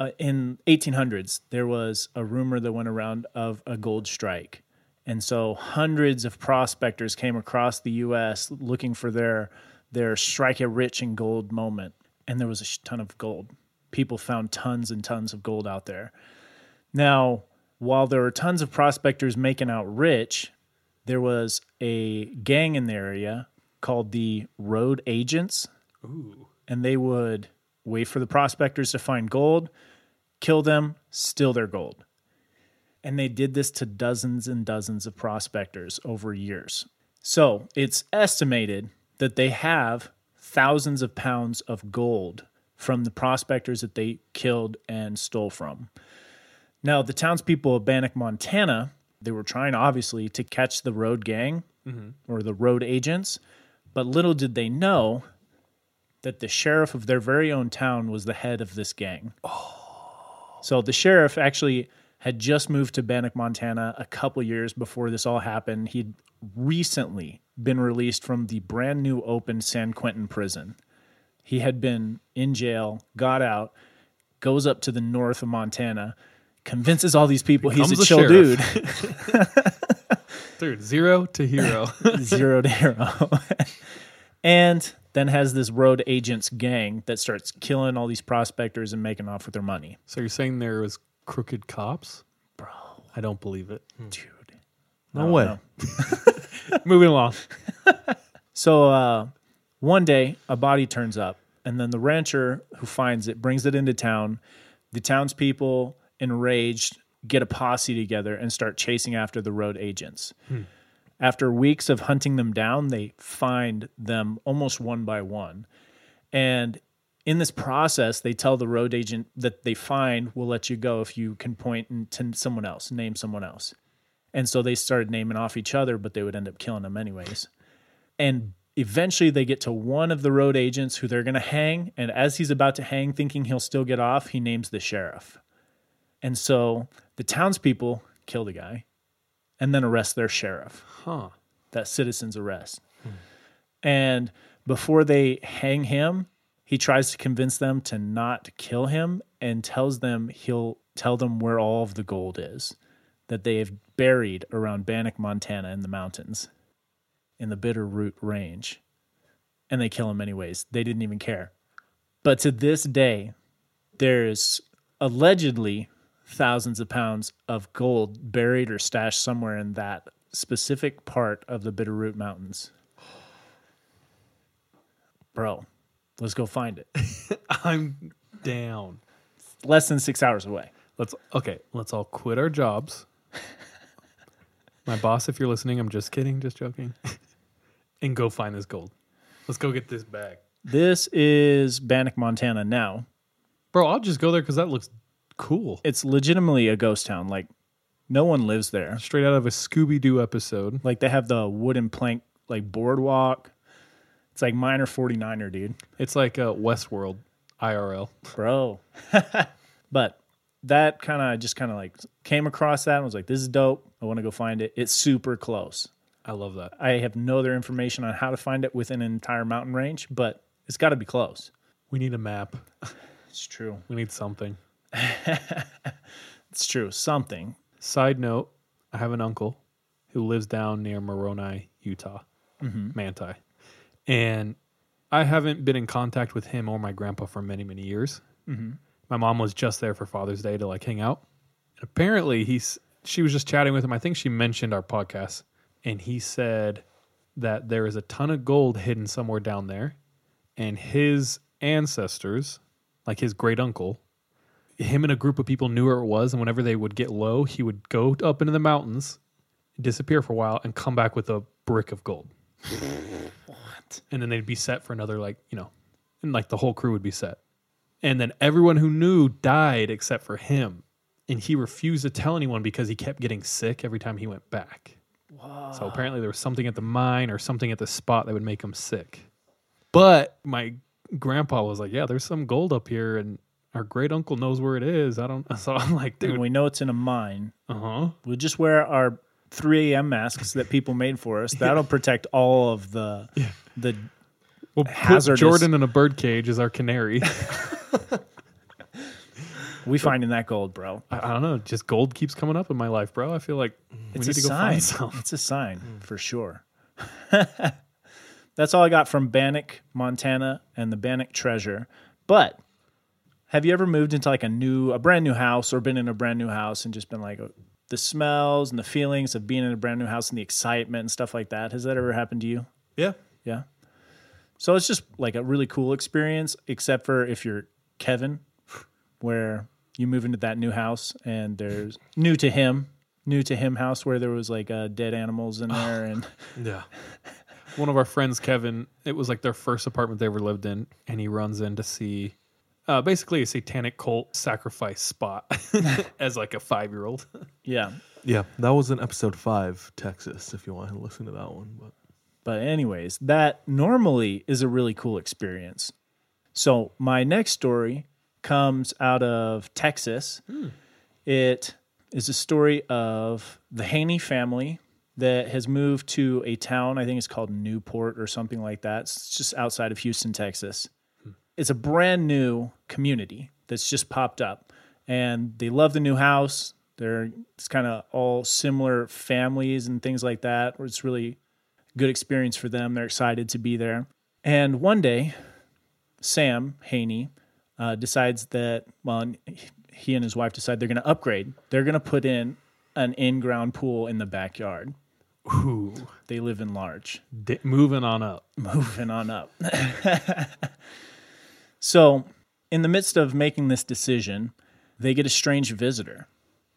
B: uh, in 1800s, there was a rumor that went around of a gold strike, and so hundreds of prospectors came across the U.S. looking for their their strike it rich in gold moment, and there was a ton of gold. People found tons and tons of gold out there. Now, while there were tons of prospectors making out rich, there was a gang in the area called the Road Agents. And they would wait for the prospectors to find gold, kill them, steal their gold. And they did this to dozens and dozens of prospectors over years. So it's estimated that they have thousands of pounds of gold from the prospectors that they killed and stole from. Now, the townspeople of Bannock, Montana, they were trying obviously to catch the road gang mm-hmm. or the road agents, but little did they know that the sheriff of their very own town was the head of this gang. Oh. So the sheriff actually had just moved to Bannock, Montana a couple years before this all happened. He'd recently been released from the brand new open San Quentin prison. He had been in jail, got out, goes up to the north of Montana, convinces all these people he's
C: Becomes
B: a
C: a
B: chill
C: sheriff.
B: dude.
C: Dude, zero to hero.
B: zero to hero. and then has this road agents gang that starts killing all these prospectors and making off with their money.
C: so you're saying there was crooked cops? Bro. I don't believe it.
B: Dude.
D: no way.
C: Moving along.
B: So uh, one day, a body turns up, and then the rancher who finds it brings it into town. The townspeople, enraged, get a posse together and start chasing after the road agents. After weeks of hunting them down, they find them almost one by one. And in this process, they tell the road agent that they find will let you go if you can point to someone else, name someone else. And so they started naming off each other, but they would end up killing them anyways and eventually they get to one of the road agents who they're going to hang and as he's about to hang thinking he'll still get off he names the sheriff and so the townspeople kill the guy and then arrest their sheriff
C: Huh.
B: that citizens arrest and before they hang him he tries to convince them to not kill him and tells them he'll tell them where all of the gold is that they have buried around bannock montana in the mountains in the Bitterroot Range, and they kill him anyways. They didn't even care. But to this day, there's allegedly thousands of pounds of gold buried or stashed somewhere in that specific part of the Bitterroot Mountains. Bro, let's go find it.
C: I'm down.
B: Less than six hours away.
C: Let's okay, let's all quit our jobs. My boss, if you're listening, I'm just kidding, just joking. and go find this gold. Let's go get this bag.
B: This is Bannock, Montana now.
C: Bro, I'll just go there because that looks cool.
B: It's legitimately a ghost town. Like, no one lives there.
C: Straight out of a Scooby Doo episode.
B: Like they have the wooden plank like boardwalk. It's like miner 49er, dude.
C: It's like uh, Westworld IRL.
B: Bro. but that kind of just kind of like came across that and was like, this is dope. I want to go find it. It's super close.
C: I love that.
B: I have no other information on how to find it within an entire mountain range, but it's got to be close.
C: We need a map.
B: It's true.
C: We need something.
B: It's true. Something.
C: Side note, I have an uncle who lives down near Moroni, Utah. Manti, and I haven't been in contact with him or my grandpa for many many years. Mm-hmm. My mom was just there for Father's Day to like hang out. And apparently, he's she was just chatting with him. I think she mentioned our podcast, and he said that there is a ton of gold hidden somewhere down there, and his ancestors, like his great uncle, him and a group of people knew where it was, and whenever they would get low, he would go up into the mountains, disappear for a while, and come back with a brick of gold. what? And then they'd be set for another, like you know, and like the whole crew would be set. And then everyone who knew died except for him, and he refused to tell anyone because he kept getting sick every time he went back. So apparently there was something at the mine or something at the spot that would make him sick. But my grandpa was like, "Yeah, there's some gold up here, and our great uncle knows where it is." I don't. So I'm like,
B: And
C: dude,
B: we know it's in a mine.
C: uh huh.
B: We'll just wear our 3 a.m. masks that people made for us. That'll protect all of the the
C: We'll put Jordan in a bird cage as our canary.
B: we finding that gold, bro.
C: I, I don't know. Just gold keeps coming up in my life, bro. I feel like we
B: It's
C: need
B: a
C: to go
B: sign.
C: find some.
B: It's a sign hmm. for sure. That's all I got from Bannock, Montana, and the Bannock Treasure. But have you ever moved into like a new, a brand new house, or been in a brand new house and just been like the smells and the feelings of being in a brand new house and the excitement and stuff like that? Has that ever happened to you?
D: Yeah.
B: Yeah. So it's just like a really cool experience, except for if you're Kevin, where you move into that new house and there's new to him, new to him house where there was like uh, dead animals in there and
D: Yeah.
C: One of our friends, Kevin, it was like their first apartment they ever lived in, and he runs in to see uh, basically a satanic cult sacrifice spot as like a five year old.
B: yeah.
D: Yeah. That was in episode five, Texas, if you want to listen to that one. But
B: But anyways, that normally is a really cool experience. So my next story comes out of Texas. It is a story of the Haney family that has moved to a town, I think it's called Newport or something like that. It's just outside of Houston, Texas. It's a brand new community that's just popped up. And they love the new house. They're it's kind of all similar families and things like that. It's really good experience for them. They're excited to be there. And one day, Sam Haney uh, decides that, well, he and his wife decide they're going to upgrade. They're going to put in an in ground pool in the backyard.
C: Ooh,
B: They live in large.
C: di- moving on up.
B: Moving on up. so, in the midst of making this decision, they get a strange visitor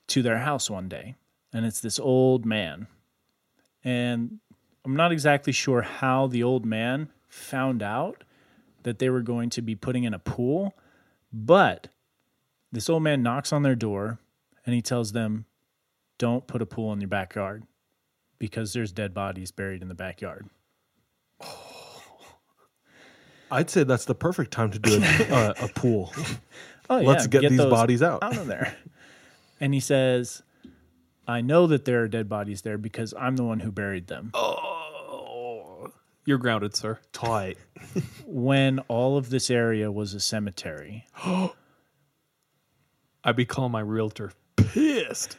B: to their house one day, and it's this old man. And I'm not exactly sure how the old man found out that they were going to be putting in a pool, but this old man knocks on their door and he tells them, Don't put a pool in your backyard because there's dead bodies buried in the backyard. Oh.
D: I'd say that's the perfect time to do a, a, uh, a pool.
B: Oh, yeah.
D: Let's
B: yeah,
D: get, these
B: those
D: bodies out.
B: out of there. and he says, I know that there are dead bodies there because I'm the one who buried them.
C: Oh, you're grounded, sir.
D: Tight.
B: When all of this area was a cemetery.
C: I'd be calling my realtor pissed.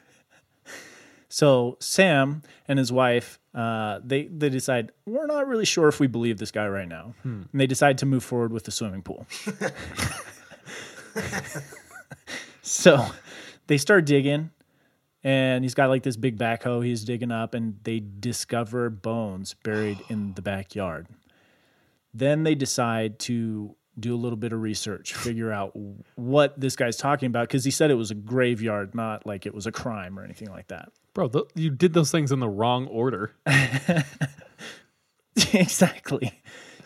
B: So Sam and his wife, uh, they they decide we're not really sure if we believe this guy right now, and they decide to move forward with the swimming pool. so they start digging, and he's got like this big backhoe he's digging up, and they discover bones buried in the backyard. Then they decide to do a little bit of research, figure out what this guy's talking about, because he said it was a graveyard, not like it was a crime or anything like that.
C: Bro, th- you did those things in the wrong order.
B: exactly.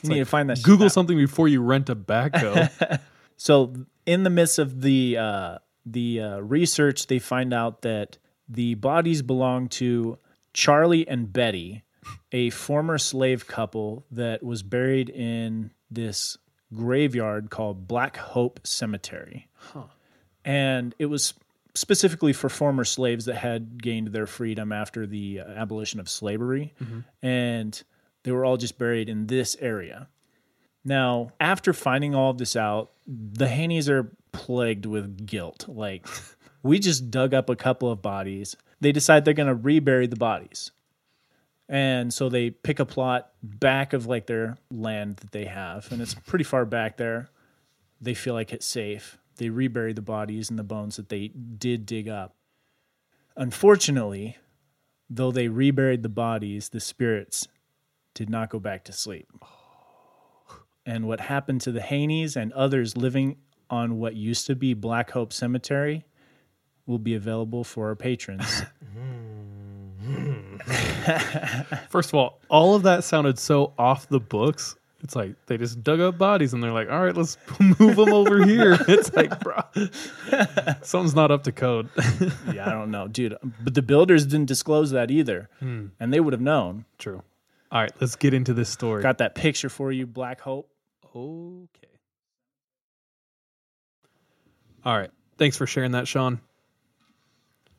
B: You need to find that.
C: Google something before you rent a backhoe.
B: So, in the midst of the uh, the uh, research, they find out that the bodies belong to Charlie and Betty, a former slave couple that was buried in this graveyard called Black Hope Cemetery. Huh. And it was specifically for former slaves that had gained their freedom after the uh, abolition of slavery. And they were all just buried in this area. Now, after finding all of this out, the Haney's are plagued with guilt. Like, we just dug up a couple of bodies. They decide they're going to rebury the bodies. And so they pick a plot back of like their land that they have, and it's pretty far back there. They feel like it's safe. They rebury the bodies and the bones that they did dig up. Unfortunately, though they reburied the bodies, the spirits did not go back to sleep. And what happened to the Haneys and others living on what used to be Black Hope Cemetery will be available for our patrons.
C: First of all, all of that sounded so off the books. It's like they just dug up bodies and they're like, all right, let's move them over here. It's like, bro, something's not up to code.
B: yeah, I don't know, dude. But the builders didn't disclose that either. Hmm. And they would have known.
C: True. All right, let's get into this story.
B: Got that picture for you, Black Hope.
C: Okay. All right. Thanks for sharing that, Sean.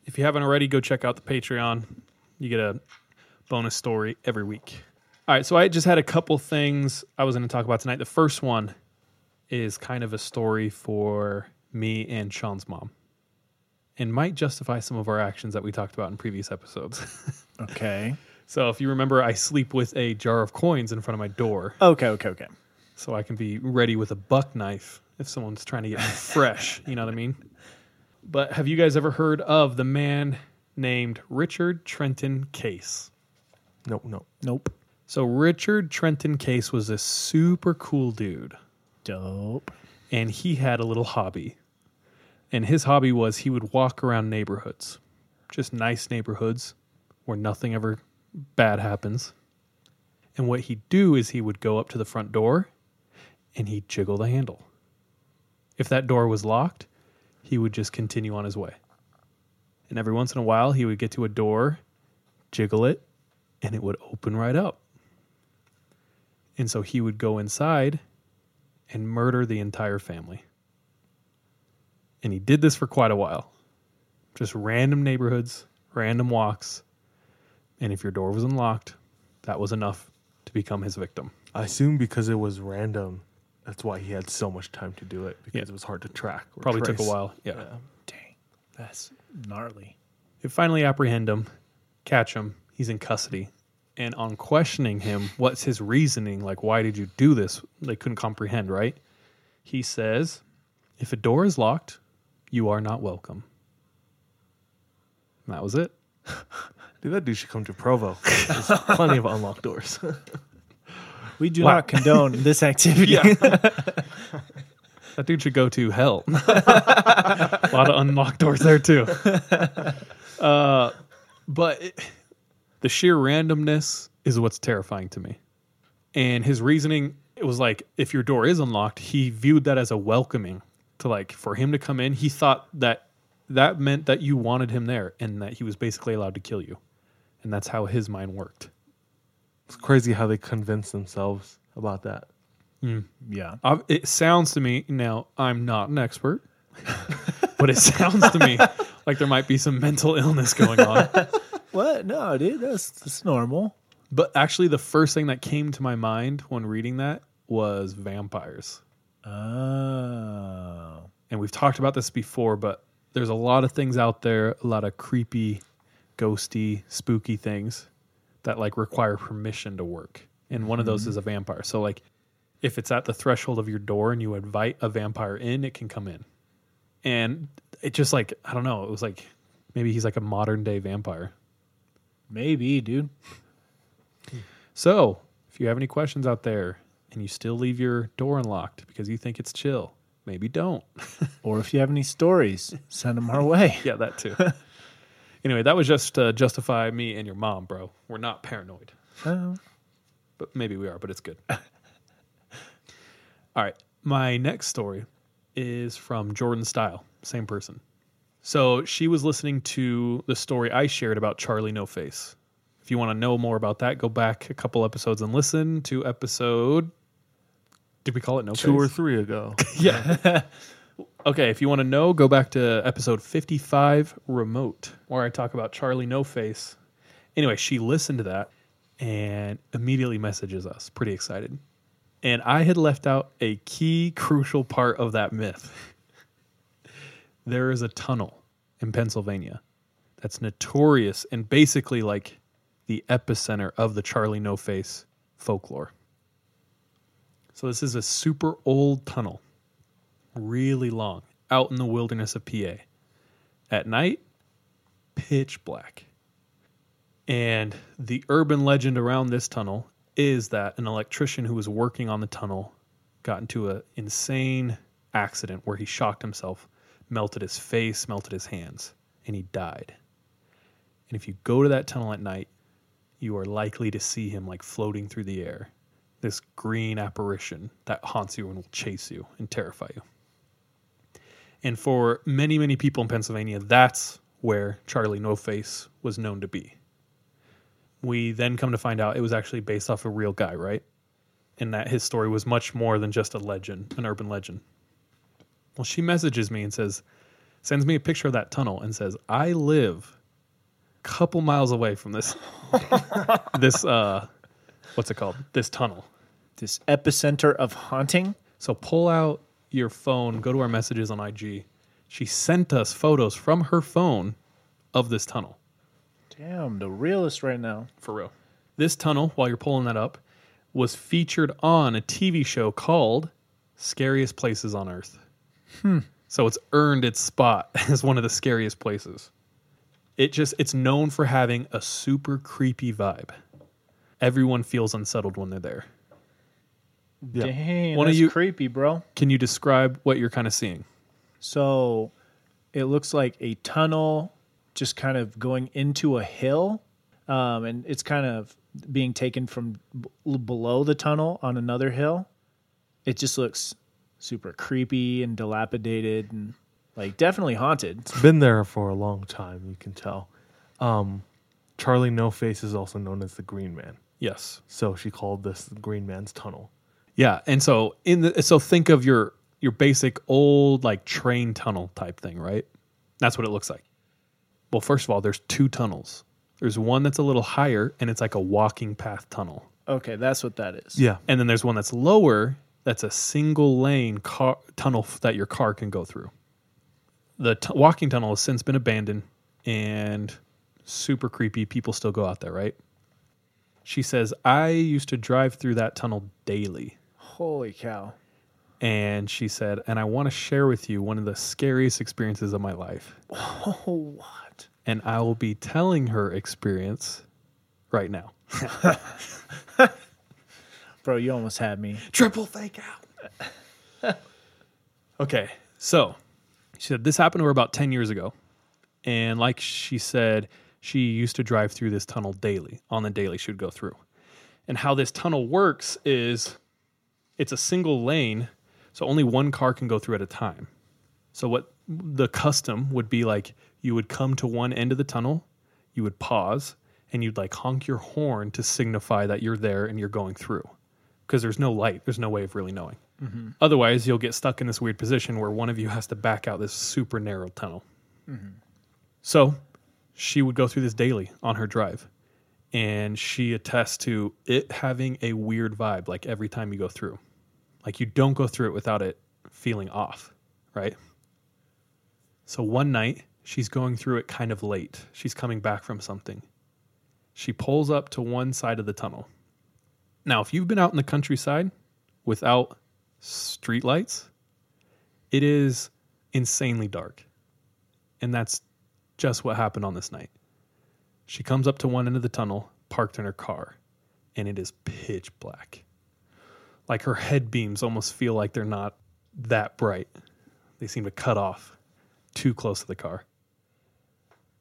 C: If you haven't already, go check out the Patreon. You get a bonus story every week. All right. So I just had a couple things I was going to talk about tonight. The first one is kind of a story for me and Sean's mom and might justify some of our actions that we talked about in previous episodes.
B: Okay.
C: so if you remember, I sleep with a jar of coins in front of my door
B: Okay, okay, okay.
C: so I can be ready with a buck knife if someone's trying to get me fresh. You know what I mean? But have you guys ever heard of the man named Richard Trenton Chase?
D: Nope, nope.
B: Nope.
C: So Richard Trenton Chase was a super cool dude,
B: Dope.
C: and he had a little hobby. And his hobby was he would walk around neighborhoods, just nice neighborhoods where nothing ever bad happens. And what he'd do is he would go up to the front door and he'd jiggle the handle. If that door was locked, he would just continue on his way. And every once in a while, he would get to a door, jiggle it, and it would open right up. And so he would go inside and murder the entire family. And he did this for quite a while. Just random neighborhoods, random walks. And if your door was unlocked, that was enough to become his victim.
D: I assume because it was random, that's why he had so much time to do it because
C: Yeah.
D: it was hard to track. or
C: Probably took a
D: trace.
C: while. Yeah.
B: Dang. That's gnarly.
C: They finally apprehend him, catch him. He's in custody. And on questioning him, what's his reasoning? Like, why did you do this? They couldn't comprehend, right? He says, if a door is locked, you are not welcome. And that was it.
D: Dude, that dude should come to Provo. There's plenty of unlocked doors.
B: We do
C: Wow.
B: not condone this activity.
C: That dude should go to hell. a lot of unlocked doors there too. Uh, but it, the sheer randomness is what's terrifying to me. And his reasoning, it was like if your door is unlocked, he viewed that as a welcoming to like for him to come in. He thought that that meant that you wanted him there and that he was basically allowed to kill you. And that's how his mind worked.
D: it's crazy how they convince themselves about that.
B: yeah.
C: Uh, it sounds to me now i'm not an expert but it sounds to me like there might be some mental illness going on
B: What? No, dude. That's that's normal.
C: but actually the first thing that came to my mind when reading that was vampires
B: Oh.
C: and we've talked about this before but there's a lot of things out there a lot of creepy ghosty spooky things that like require permission to work and one of those is a hmm. vampire so like if it's at the threshold of your door and you invite a vampire in it can come in and it just like i don't know it was like maybe he's like a modern day vampire
B: Maybe, dude.
C: so if you have any questions out there and you still leave your door unlocked because you think it's chill maybe don't
B: Or if you have any stories, send them our way.
C: Yeah, that too. anyway, that was just to justify me and your mom, bro. We're not paranoid,
B: Oh.
C: but maybe we are, but it's good. All right. My next story is from Jordan Style, same person. So she was listening to the story I shared about Charlie No Face. If you want to know more about that, go back a couple episodes and listen to episode. Did we call it No
D: Two or three ago.
C: Yeah. okay, if you want to know, go back to episode 55, Remote, where I talk about Charlie No Face. Anyway, she listened to that and immediately messages us, pretty excited. And I had left out a key, crucial part of that myth. there is a tunnel in Pennsylvania that's notorious and basically like the epicenter of the Charlie No Face folklore. So this is a super old tunnel, really long, out in the wilderness of PA. At night, pitch black. And the urban legend around this tunnel is that an electrician who was working on the tunnel got into an insane accident where he shocked himself, melted his face, melted his hands, and he died. And if you go to that tunnel at night, you are likely to see him like floating through the air. This green apparition that haunts you and will chase you and terrify you. And for many, many people in Pennsylvania, that's where Charlie No Face was known to be. We then come to find out it was actually based off a real guy, right? And that his story was much more than just a legend, an urban legend. Well, she messages me and says, sends me a picture of that tunnel and says, I live a couple miles away from this, this, uh, what's it called? This tunnel.
B: This epicenter of haunting.
C: So pull out your phone, go to our messages on IG. She sent us photos from her phone of this tunnel.
B: Damn, the realist right now.
C: For real. This tunnel, while you're pulling that up, was featured on a TV show called Scariest Places on Earth. So it's earned its spot as one of the scariest places. It just it's known for having a super creepy vibe. Everyone feels unsettled when they're there.
D: Yeah.
B: Dang,
C: One of
B: that's
C: you-
B: creepy, bro.
C: Can you describe what you're kind of seeing?
B: So it looks like a tunnel just kind of going into a hill. Um, and it's kind of being taken from b- below the tunnel on another hill. It just looks super creepy and dilapidated and like definitely haunted.
D: It's been there for a long time, you can tell. Um, Charlie No Face is also known as the Green Man.
C: Yes.
D: So she called this the Green Man's Tunnel.
C: Yeah, and so in the so think of your your basic old like train tunnel type thing, right? That's what it looks like. Well, first of all, there's two tunnels. There's one that's a little higher and it's like a walking path tunnel.
B: Okay, that's what that is.
D: Yeah.
C: And then there's one that's lower that's a single lane car tunnel that your car can go through. The t- walking tunnel has since been abandoned and super creepy. People still go out there, right? She says, I used to drive through that tunnel daily.
B: Holy cow.
C: and she said, "And I want to share with you one of the scariest experiences of my life."
B: Oh, what?
C: And I will be telling her experience right now.
B: Bro, you almost had me.
C: Triple fake out. okay, so she said this happened to her about ten years ago, and like she said, she used to drive through this tunnel daily. On the daily, she would go through. And how this tunnel works is it's a single lane, so only one car can go through at a time. So what the custom would be like you would come to one end of the tunnel, you would pause, and you'd like honk your horn to signify that you're there and you're going through. Because there's no light, there's no way of really knowing. Mm-hmm. Otherwise, you'll get stuck in this weird position where one of you has to back out this super narrow tunnel. Mm-hmm. So she would go through this daily on her drive. And she attests to it having a weird vibe, like every time you go through. Like you don't go through it without it feeling off, right? So one night, she's going through it kind of late. She's coming back from something. She pulls up to one side of the tunnel. Now, if you've been out in the countryside without streetlights, it is insanely dark. And that's just what happened on this night. She comes up to one end of the tunnel, parked in her car, and it is pitch black. Like her head beams almost feel like they're not that bright. They seem to cut off too close to the car.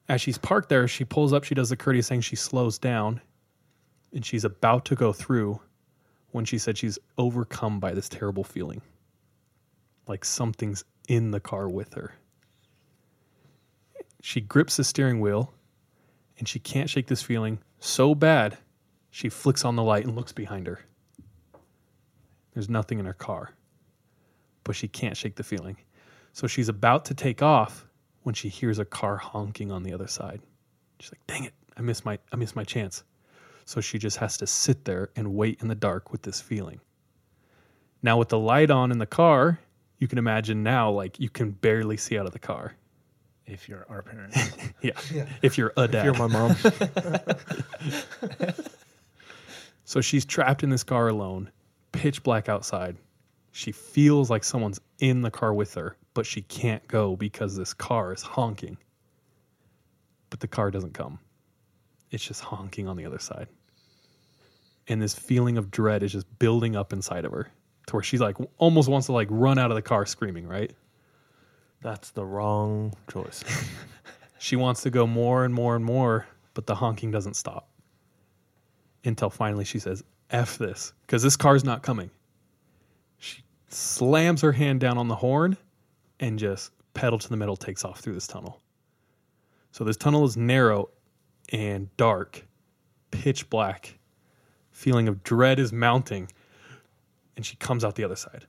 C: As she's parked there, she pulls up, she does the courteous thing, she slows down, and she's about to go through when she said she's overcome by this terrible feeling. Like something's in the car with her. She grips the steering wheel and she can't shake this feeling so bad, she flicks on the light and looks behind her. There's nothing in her car, but she can't shake the feeling. So she's about to take off when she hears a car honking on the other side. She's like, "Dang it, I missed my I missed my chance." So she just has to sit there and wait in the dark with this feeling. Now with the light on in the car, you can imagine now like you can barely see out of the car.
B: if you're our parents.
C: Yeah. If you're a dad.
D: If you're my mom.
C: So she's trapped in this car alone, pitch black outside. She feels like someone's in the car with her, but she can't go because this car is honking. But the car doesn't come. It's just honking on the other side. And this feeling of dread is just building up inside of her to where she's like almost wants to like run out of the car screaming, right?
D: That's the wrong choice.
C: She wants to go more and more and more, but the honking doesn't stop. Until finally she says, F this, because this car's not coming. She slams her hand down on the horn and just pedal to the metal takes off through this tunnel. So this tunnel is narrow and dark, pitch black. Feeling of dread is mounting, and she comes out the other side.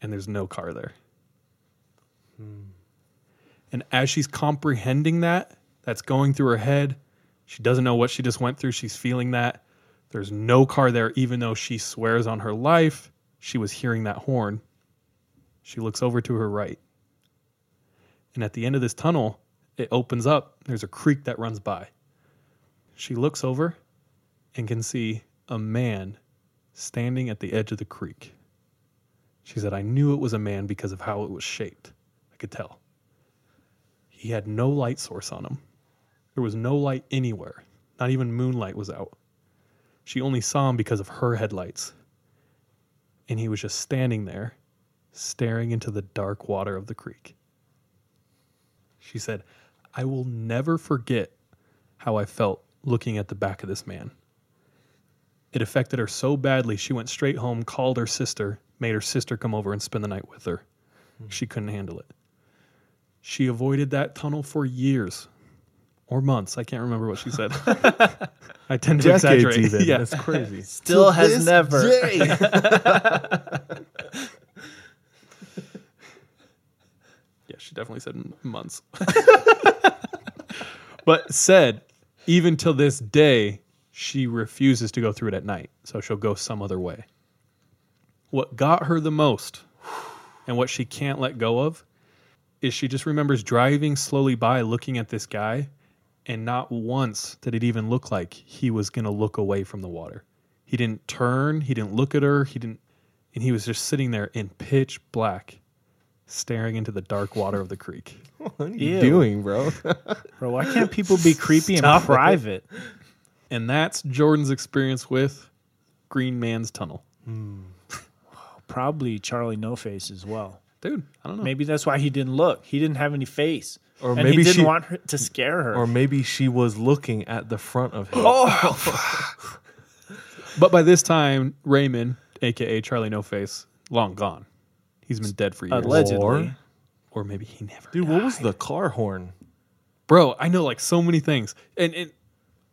C: And there's no car there. Hmm. And as she's comprehending that, that's going through her head. She doesn't know what she just went through. She's feeling that. There's no car there, even though she swears on her life she was hearing that horn. She looks over to her right. And at the end of this tunnel, it opens up. There's a creek that runs by. She looks over and can see a man standing at the edge of the creek. She said, I knew it was a man because of how it was shaped. I could tell. He had no light source on him. There was no light anywhere. Not even moonlight was out. She only saw him because of her headlights. And he was just standing there, staring into the dark water of the creek. She said, I will never forget how I felt looking at the back of this man. It affected her so badly, she went straight home, called her sister, made her sister come over and spend the night with her. Hmm. She couldn't handle it. She avoided that tunnel for years or months. I can't remember what she said. I tend to
D: Decades
C: exaggerate.
D: even.
C: Yeah.
D: That's crazy.
B: Still has never.
C: Yeah, she definitely said months. But said, even till this day, she refuses to go through it at night. So she'll go some other way. What got her the most and what she can't let go of is she just remembers driving slowly by looking at this guy and not once did it even look like he was going to look away from the water. He didn't turn, he didn't look at her, he didn't and he was just sitting there in pitch black staring into the dark water of the creek.
D: What are you
B: Ew.
D: doing, bro?
B: Bro, why can't people be creepy and private?
C: And that's Jordan's experience with Green Man's Tunnel. Hmm.
B: Probably Charlie No Face as well.
C: Dude, I don't know.
B: Maybe that's why he didn't look. He didn't have any face.
D: Or
B: and
D: maybe
B: he didn't
D: she-
B: want her to scare her.
D: or maybe she was looking at the front of him.
B: oh,
C: But by this time, Raymond, aka Charlie No Face, long gone. He's been dead for years.
B: allegedly.
D: Or-
C: Or maybe he never.
D: Dude, what was the car horn?
C: Bro, I know like so many things. And, and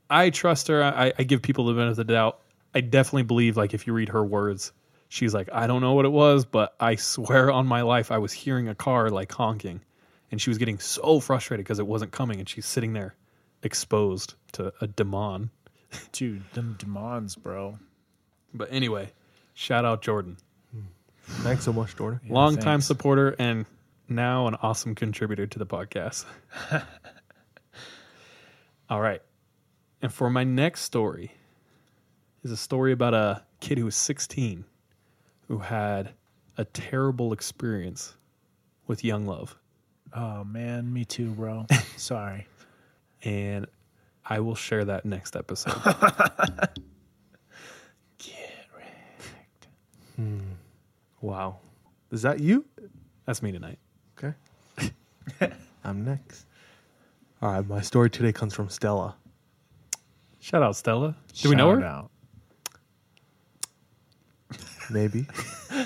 C: I trust her. I, I give people the benefit of the doubt. I definitely believe, like, if you read her words, she's like, I don't know what it was, but I swear on my life, I was hearing a car like honking. And she was getting so frustrated because it wasn't coming. And she's sitting there exposed to a demon.
B: dude, them demons, bro.
C: But anyway, shout out Jordan.
D: Thanks so much, Jordan.
C: Long time supporter and now an awesome contributor to the podcast. All right. And for my next story is a story about a kid who was 16 who had a terrible experience with young love.
B: Oh man, me too, bro. Sorry.
C: And I will share that next episode.
B: Get wrecked.
D: Wow. Is that you?
C: That's me tonight.
D: Okay. I'm next. All right, my story today comes from Stella.
C: Shout out Stella. Do we know her?
B: Out.
D: Maybe.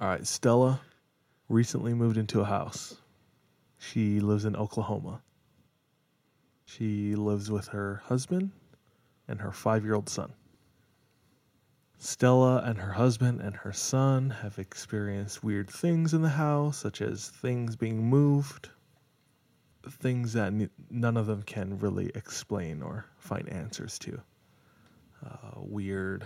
D: All right, Stella recently moved into a house. She lives in Oklahoma. She lives with her husband and her five year old son. Stella and her husband and her son have experienced weird things in the house, such as things being moved, things that none of them can really explain or find answers to. Uh, weird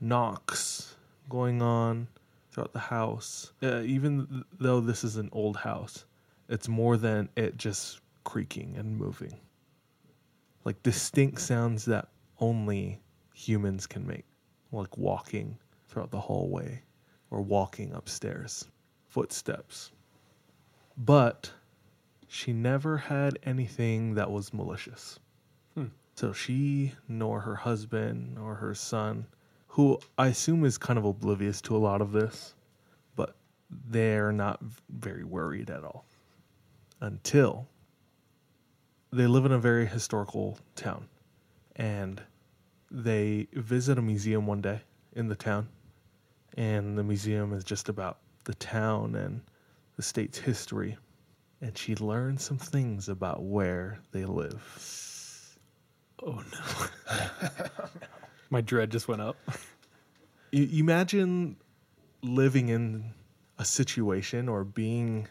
D: knocks, going on throughout the house. Uh, even th- though this is an old house, it's more than it just creaking and moving. Like distinct sounds that only humans can make, like walking throughout the hallway or walking upstairs, footsteps. But she never had anything that was malicious. Hmm. So she, nor her husband, nor her son, who I assume is kind of oblivious to a lot of this, but they're not very worried at all. Until they live in a very historical town. And they visit a museum one day in the town. And the museum is just about the town and the state's history. And she learns some things about where they live.
C: Oh no. My dread just went up.
D: you, you imagine living in a situation or being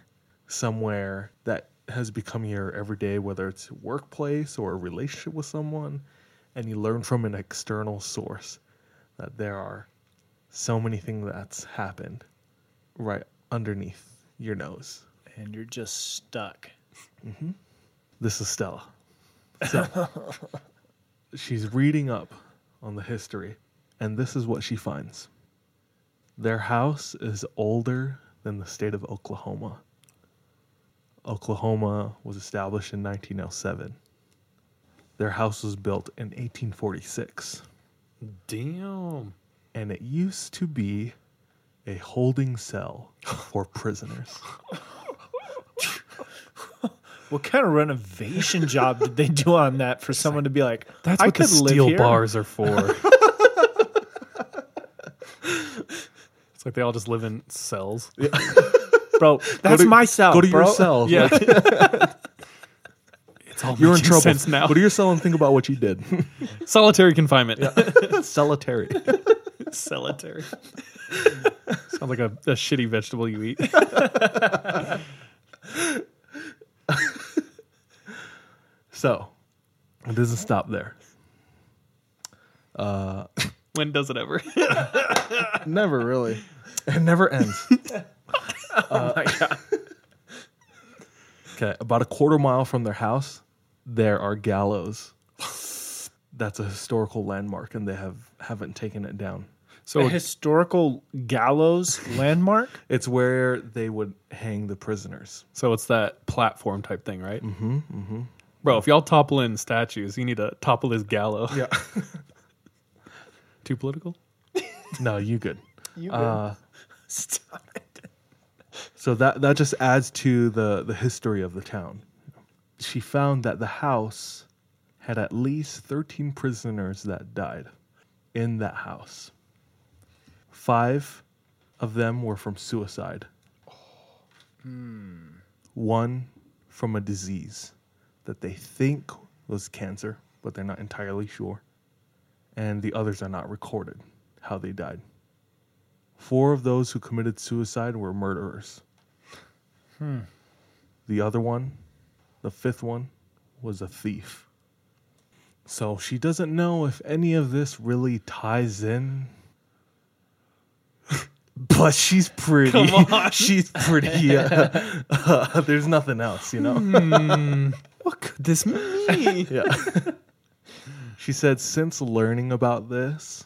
D: somewhere that has become your everyday, whether it's workplace or a relationship with someone, and you learn from an external source that there are so many things that's happened right underneath your nose.
B: And you're just stuck. Mm-hmm.
D: This is Stella. So, she's reading up on the history, and this is what she finds. Their house is older than the state of Oklahoma. Oklahoma was established in 1907. Their house was built in 1846,
C: Damn.
D: and it used to be a holding cell for prisoners.
B: What kind of renovation job did they do on that for someone to be like,
C: That's
B: I
C: what the
B: could live
C: steel
B: here?
C: bars are for. it's like they all just live in cells.
B: bro? That's
D: to-
B: my cell.
D: Go to
B: bro.
D: your cell.
C: Yeah. it's all
D: You're in
C: making
D: trouble.
C: sense now.
D: Go to your cell and think about what you did.
C: Solitary confinement.
D: Solitary.
C: Solitary. Sounds like a, a shitty vegetable you eat.
D: So, it doesn't stop there.
C: Uh, when does it ever?
D: Never really. It never ends.
B: Uh, oh my god.
D: Okay, about a quarter mile from their house, there are gallows. That's a historical landmark, and they have haven't taken it down.
B: So a historical gallows landmark.
D: It's where they would hang the prisoners.
C: so it's that platform type thing, right? Mm-hmm. mm-hmm. Bro, if y'all topple in statues, you need to topple this gallow.
D: Yeah.
C: Too political?
D: no, you good.
B: You
D: Uh,
B: Stop it.
D: So that that just adds to the the history of the town. She found that the house had at least 13 prisoners that died in that house. 5 of them were from suicide. One from a disease that they think was cancer, but they're not entirely sure. And the others are not recorded how they died. Four of those who committed suicide were murderers. Hmm. The other one, the fifth one, was a thief. So she doesn't know if any of this really ties in. but she's pretty. she's pretty. Uh, there's nothing else, you know?
C: Mm, What could this mean?
D: yeah. she said, since learning about this,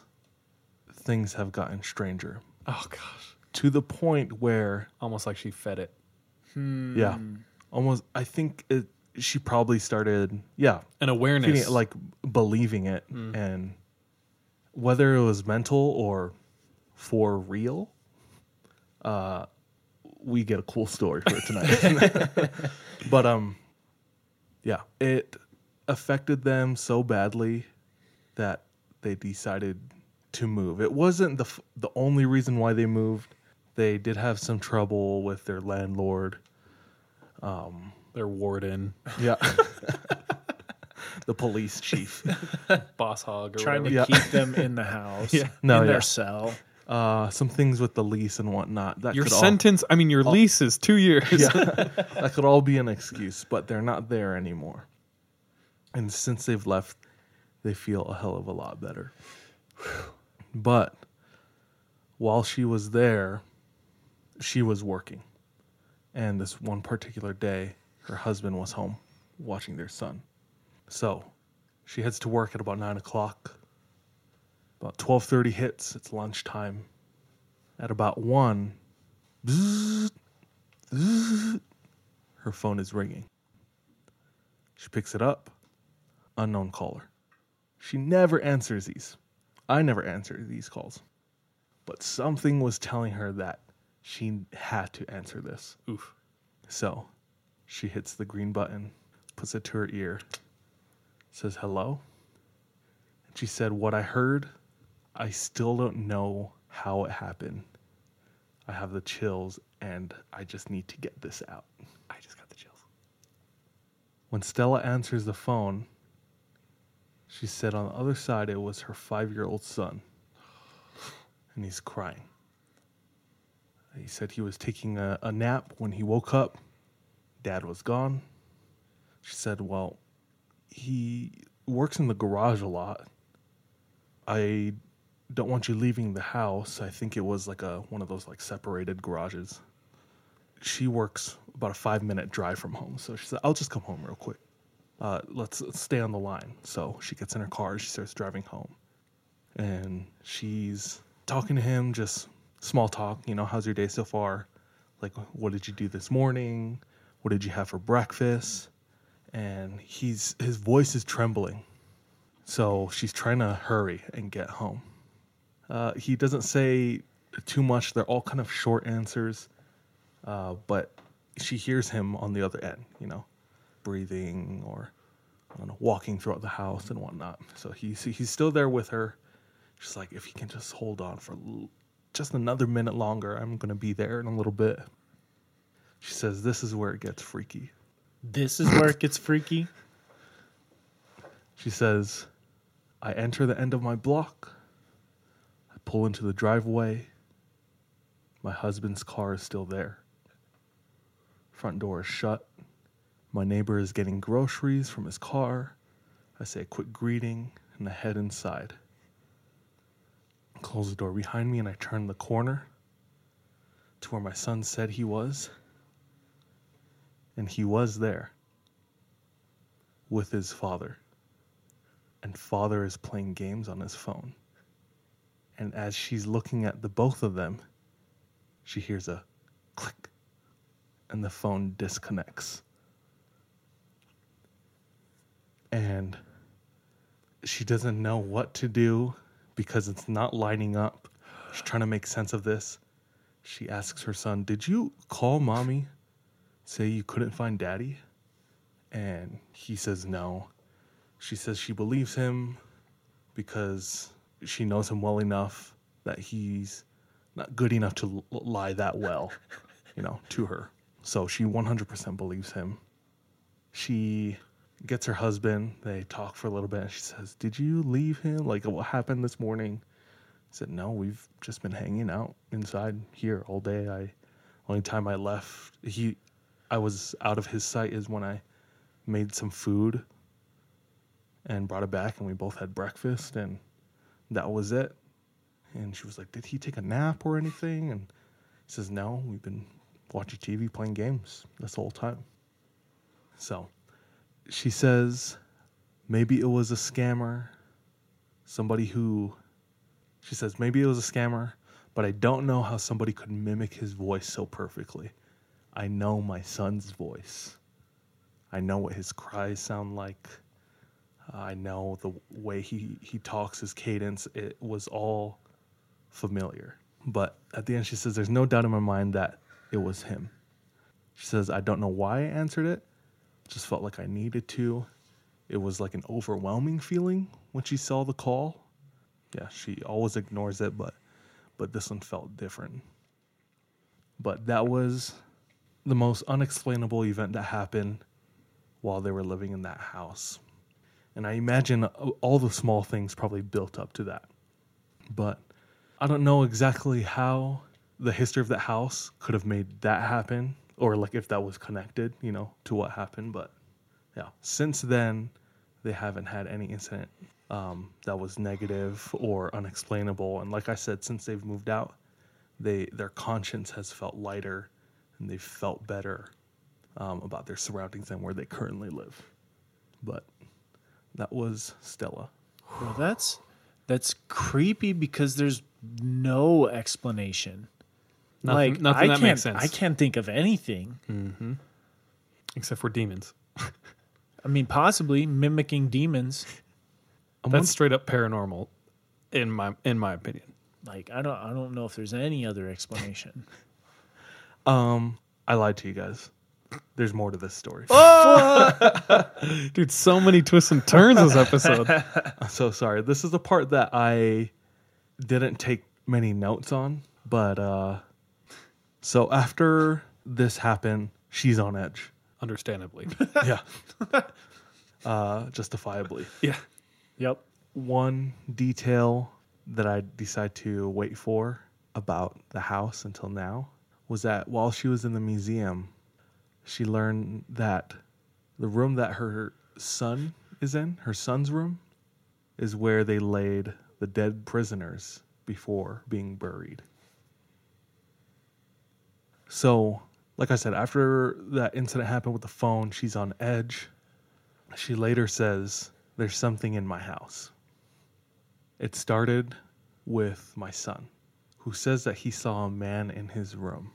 D: things have gotten stranger
C: oh gosh.
D: to the point where
C: Almost like she fed it.
D: Yeah. Almost I think it she probably started yeah,
C: An awareness.
D: it, like believing it and whether it was mental or for real uh we get a cool story for tonight. but um yeah, it affected them so badly that they decided to move. It wasn't the f- the only reason why they moved. They did have some trouble with their landlord.
C: Their warden,
D: Yeah. the police chief.
C: boss hog, or
B: Trying to
C: whatever.
D: Yeah.
B: keep them in the house.
C: Yeah.
D: No,
B: in
D: yeah.
B: their cell.
D: Uh, some things with the lease and whatnot. That
C: Your
D: could
C: sentence, I mean, your lease is two years.
D: yeah, that could all be an excuse, but they're not there anymore. And since they've left, they feel a hell of a lot better. But while she was there, she was working. And this one particular day, her husband was home watching their son. So she heads to work at about nine o'clock. About twelve thirty hits, it's lunchtime. At about one, her phone is ringing. She picks it up. Unknown caller. She never answers these. I never answer these calls. But something was telling her that she had to answer this.
C: Oof.
D: So she hits the green button, puts it to her ear, says hello. And she said, What I heard, I still don't know how it happened. I have the chills and I just need to get this out. I just got the chills. When Stella answers the phone, she said on the other side it was her five year old son. And he's crying. He said he was taking a, a nap when he woke up. Dad was gone. She said, Well, he works in the garage a lot. I don't want you leaving the house. I think it was like a one of those like separated garages. She works about a five minute drive from home, so she said, "I'll just come home real quick. Uh, let's, let's stay on the line." So she gets in her car. She starts driving home, and she's talking to him, just small talk. You know, how's your day so far? Like, what did you do this morning? What did you have for breakfast? And he's his voice is trembling. So she's trying to hurry and get home. Uh, he doesn't say too much. They're all kind of short answers. Uh, but she hears him on the other end, you know, breathing or I don't know, walking throughout the house and whatnot. So he's he's still there with her. She's like, if he can just hold on for just another minute longer, I'm gonna be there in a little bit. She says, this is where it gets freaky.
B: This is where it gets freaky.
D: She says, I enter the end of my block. I pull into the driveway. My husband's car is still there. Front door is shut. My neighbor is getting groceries from his car. I say a quick greeting and I head inside. Close the door behind me and I turn the corner to where my son said he was. And he was there with his father and father is playing games on his phone. And as she's looking at the both of them, she hears a click and the phone disconnects. And she doesn't know what to do because it's not lining up. She's trying to make sense of this. She asks her son, Did you call mommy? Say you couldn't find daddy? And he says no. She says she believes him because she knows him well enough that he's not good enough to l- lie that well, you know, to her. So she 100% believes him. She gets her husband. They talk for a little bit. And she says, Did you leave him? Like, what happened this morning? He said, No, we've just been hanging out inside here all day. I, only time I left, he, I was out of his sight is when I made some food and brought it back and we both had breakfast and that was it and she was like did he take a nap or anything and he says no we've been watching tv playing games this whole time so she says maybe it was a scammer somebody who she says maybe it was a scammer but i don't know how somebody could mimic his voice so perfectly i know my son's voice I know what his cries sound like. I know the way he, he talks, his cadence. It was all familiar. But at the end, she says, There's no doubt in my mind that it was him. She says, I don't know why I answered it. Just felt like I needed to. It was like an overwhelming feeling when she saw the call. Yeah, she always ignores it, but but this one felt different. But that was the most unexplainable event that happened while they were living in that house. And I imagine all the small things probably built up to that. But I don't know exactly how the history of that house could have made that happen or like if that was connected, you know, to what happened. But yeah, since then, they haven't had any incident um, that was negative or unexplainable. And like I said, since they've moved out, they their conscience has felt lighter and they've felt better um, about their surroundings and where they currently live. But that was Stella.
B: Well, that's that's creepy because there's no explanation.
C: Nothing-
B: like
C: nothing
B: I
C: that
B: can't,
C: makes sense.
B: I can't think of anything.
C: except for demons.
B: I mean, possibly mimicking demons.
C: That's straight up paranormal, in my in my opinion.
B: Like I don't I don't know if there's any other explanation.
D: Um, I lied to you guys. There's more to this story.
C: Dude, so many twists and turns this episode.
D: I'm so sorry. This is the part that I didn't take many notes on, but uh so after this happened, she's on edge.
C: Understandably.
D: Yeah. uh justifiably.
C: yeah.
B: Yep.
D: One detail that I decide to wait for about the house until now was that while she was in the museum, she learned that the room that her son is in, her son's room, is where they laid the dead prisoners before being buried. So, like I said, after that incident happened with the phone, she's on edge. She later says, There's something in my house. It started with my son, who says that he saw a man in his room.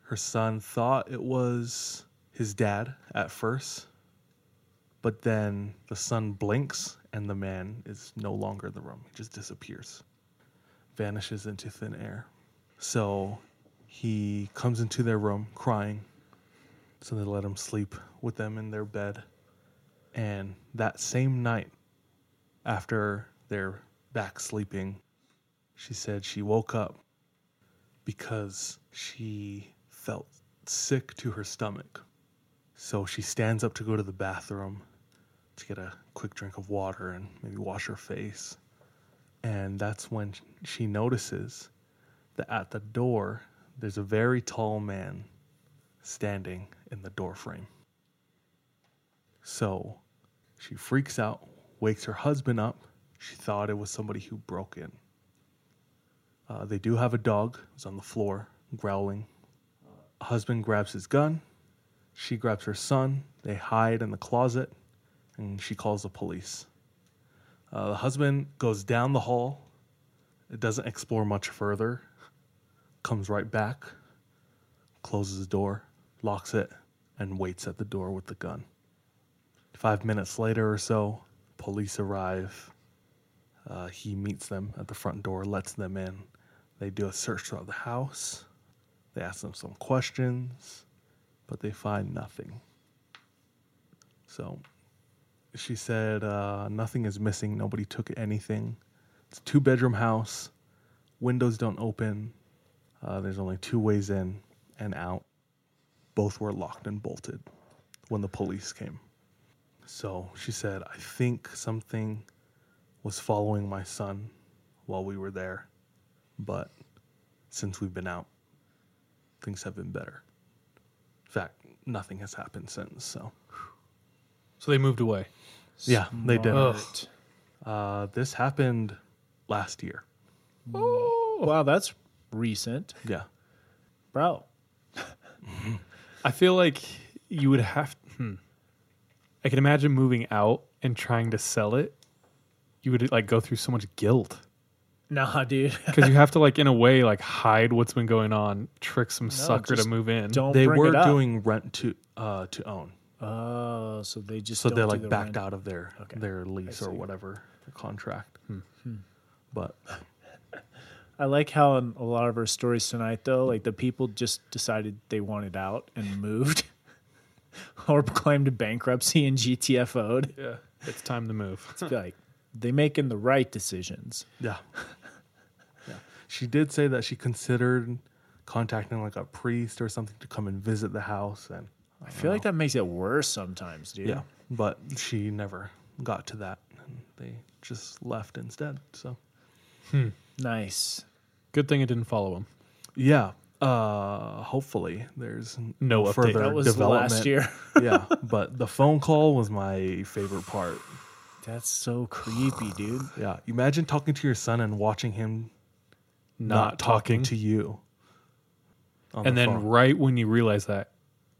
D: Her son thought it was his dad at first, but then the son blinks and the man is no longer in the room. He just disappears, vanishes into thin air. So he comes into their room crying. So they let him sleep with them in their bed. And that same night, after they're back sleeping, she said she woke up because she felt sick to her stomach. So she stands up to go to the bathroom to get a quick drink of water and maybe wash her face. And that's when she notices that at the door, there's a very tall man standing in the door frame. So she freaks out, wakes her husband up. She thought it was somebody who broke in. Uh, they do have a dog who's on the floor growling. Husband grabs his gun. She grabs her son. They hide in the closet, and she calls the police. Uh, the husband goes down the hall. It doesn't explore much further. Comes right back, closes the door, locks it, and waits at the door with the gun. Five minutes later or so, police arrive. Uh, he meets them at the front door, lets them in. They do a search throughout the house. They ask them some questions, but they find nothing. So she said uh, nothing is missing. Nobody took anything. It's a two bedroom house. Windows don't open. Uh, there's only two ways in and out. Both were locked and bolted when the police came. So she said, I think something was following my son while we were there. But since we've been out, things have been better. In fact, nothing has happened since. So,
C: So they moved away.
D: yeah, they did.
B: Smart.
D: Uh, this happened last year. Oh.
B: Wow, that's recent,
D: Yeah.
B: bro.
C: I feel like you would have. Hmm. I can imagine moving out and trying to sell it. You would like go through so much guilt
B: Nah, dude.
C: because you have to like in a way like hide what's been going on, trick some sucker to move in.
B: Don't
D: They
B: bring
D: were
B: it up.
D: doing rent to uh, to own.
B: Oh, so they just
D: So
B: don't
D: they
B: do
D: like
B: the
D: backed
B: rent.
D: out of their
B: Okay.
D: their lease or whatever their contract. But
B: I like how in a lot of our stories tonight, though, like the people just decided they wanted out and moved, or claimed bankruptcy and GTFO'd.
C: yeah, it's time to move.
B: It's like they're making the right decisions.
D: yeah, yeah. She did say that she considered contacting like a priest or something to come and visit the house, and
B: I feel like that makes it worse sometimes, dude.
D: yeah, but she never got to that, and they just left instead. So Hmm.
B: Nice.
C: Good thing it didn't follow him.
D: yeah. Uh, hopefully there's n-
C: No update.
D: further
B: That was
D: development.
B: last year.
D: yeah, but the phone call was my favorite part.
B: That's so creepy, dude.
D: Yeah, imagine talking to your son and watching him
C: not, talking,
D: to you. on
C: and
D: the
C: then
D: phone.
C: right when you realize that,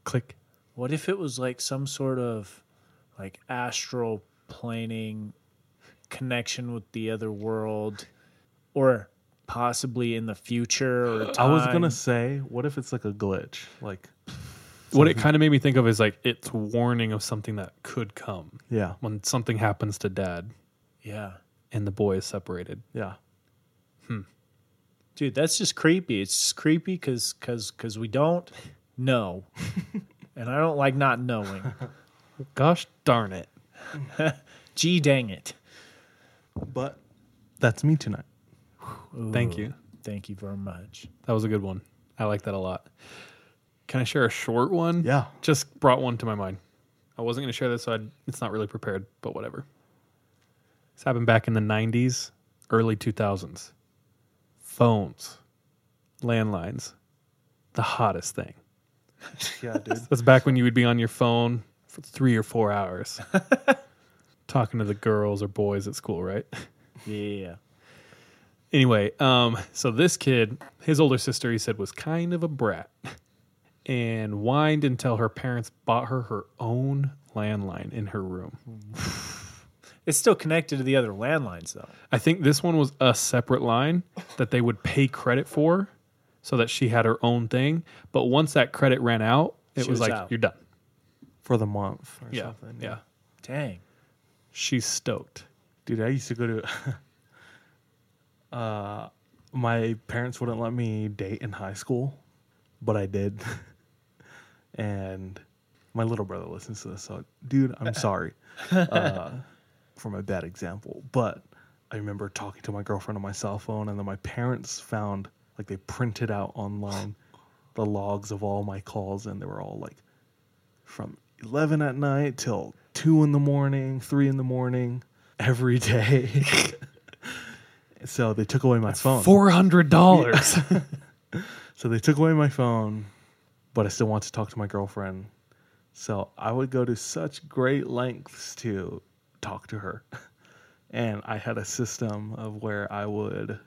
C: click.
B: What if it was like some sort of like astral planing connection with the other world or possibly in the future or
D: I was gonna say, what if it's like a glitch? Like,
C: What it kind of made me think of is like it's warning of something that could come
D: yeah,
C: when something happens to dad
B: Yeah.
C: and the boy is separated.
D: yeah. Hmm.
B: Dude, that's just creepy. It's just creepy cuz cuz cuz we don't know. and I don't like not knowing.
C: Gosh darn it.
B: Gee dang it.
D: But that's me tonight.
C: Thank you.
B: Thank you very much.
C: That was a good one. I like that a lot. Can I share a short one?
D: Yeah.
C: Just brought one to my mind. I wasn't going to share this, so I'd, it's not really prepared, but whatever. This happened back in the 90s, early 2000s. Phones, landlines, the hottest thing.
D: Yeah, dude.
C: That's back when you would be on your phone for three or four hours talking to the girls or boys at school, right?
B: Yeah.
C: Anyway, um, so this kid, his older sister, he said was kind of a brat and whined until her parents bought her her own landline in her room.
B: It's still connected to the other landlines though.
C: I think this one was a separate line that they would pay credit for so that she had her own thing. But once that credit ran out, it
B: She
C: was
B: was
C: like,
B: out.
C: you're done.
D: For the month or
C: Yeah.
D: something.
C: Yeah.
B: Dang.
C: She's stoked.
D: Dude, I used to go to uh my parents wouldn't let me date in high school, but I did. and my little brother listens to this, so dude, I'm sorry uh, for my bad example. But I remember talking to my girlfriend on my cell phone, and then my parents found like they printed out online the logs of all my calls, and they were all like from 11 at night till 2 in the morning, 3 in the morning, every day. so they took away my phone.
C: $400.
D: So they took away my phone, but I still want to talk to my girlfriend. So I would go to such great lengths to talk to her. And I had a system of where I would,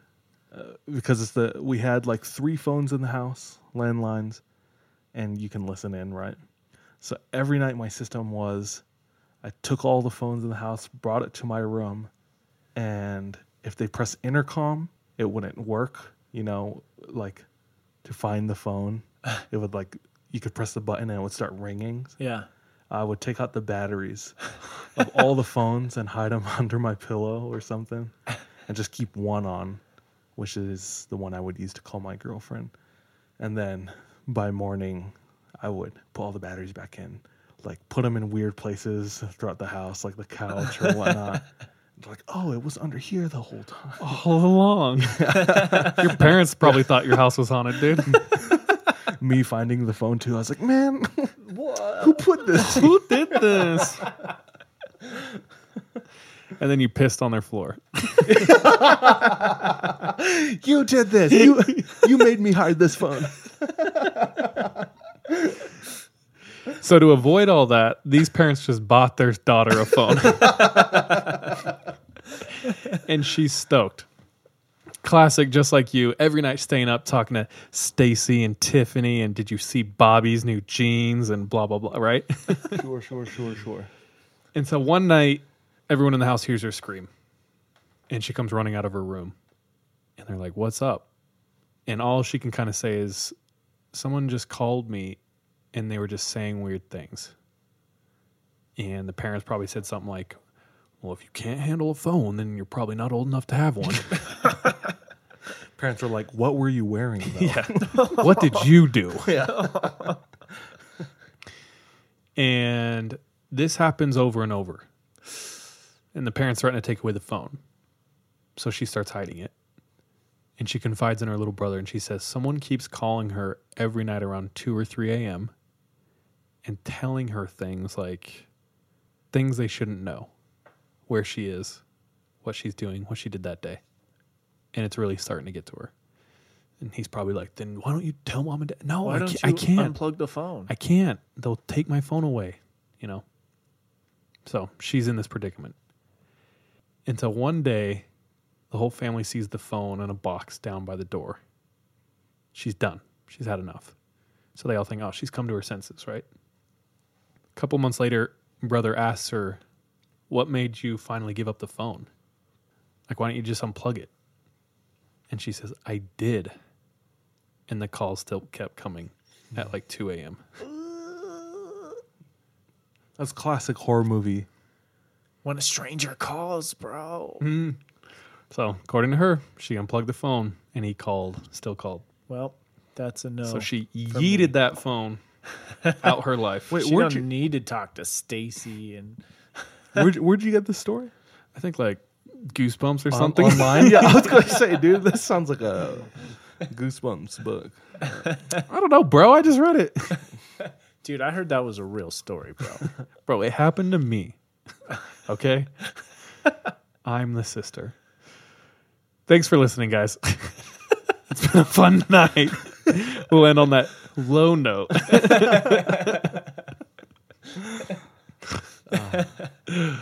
D: uh, because it's the we had like three phones in the house, landlines, and you can listen in, right? So every night my system was, I took all the phones in the house, brought it to my room, and if they press intercom, it wouldn't work. You know, like to find the phone, it would like you could press the button and it would start ringing.
B: Yeah.
D: I would take out the batteries of all the phones and hide them under my pillow or something, and just keep one on, which is the one I would use to call my girlfriend. And then by morning, I would put all the batteries back in, like put them in weird places throughout the house, like the couch or whatnot. Like, oh, it was under here the whole time.
C: All along. your parents probably thought your house was haunted, dude.
D: Me finding the phone too, I was like, man, what who put this?
C: Who did this? and then you pissed on their floor.
D: You did this. You you made me hide this phone.
C: So to avoid all that, these parents just bought their daughter a phone. And she's stoked. Classic, just like you, every night staying up talking to Stacy and Tiffany and did you see Bobby's new jeans and blah blah blah, right?
D: Sure, sure, sure, sure.
C: and so one night everyone in the house hears her scream. And she comes running out of her room. And they're like, "What's up?" And all she can kind of say is someone just called me and they were just saying weird things. And the parents probably said something like, Well, if you can't handle a phone, then you're probably not old enough to have one.
D: Parents are like, "What were you wearing?" Though?
C: what did you do? Yeah. and this happens over and over. And the parents threaten to take away the phone. So she starts hiding it. And she confides in her little brother and she says, Someone keeps calling her every night around 2 or 3 a.m. and telling her things like things they shouldn't know where she is, what she's doing, what she did that day. And it's really starting to get to her. And he's probably like, Then why don't you tell mom and dad? No,
B: Why
C: I
B: don't
C: can't. I can't.
B: unplug the phone?
C: I can't. They'll take my phone away, you know. So she's in this predicament. Until one day, The whole family sees the phone in a box down by the door. She's done. She's had enough. So they all think, oh, she's come to her senses, right? A couple months later, brother asks her, What made you finally give up the phone? Like, why don't you just unplug it? And she says, I did. And the call still kept coming at like 2 a.m.
D: That's classic horror movie.
B: When a stranger calls, bro. Mm-hmm.
C: So, according to her, she unplugged the phone and he called, still called.
B: Well, that's a no.
C: So she yeeted that phone out her life.
D: Wait,
B: she don't
D: you-
B: need to talk to Stacy and
D: Where'd, where'd you get this story?
C: I think like Goosebumps or
D: On-
C: something.
D: online? yeah, I was gonna say, dude, this sounds like a Goosebumps book.
C: I don't know, bro. I just read it.
B: dude, I heard that was a real story, bro.
C: Bro, it happened to me. Okay? I'm the sister. Thanks for listening, guys. it's been a fun night. We'll end on that low note.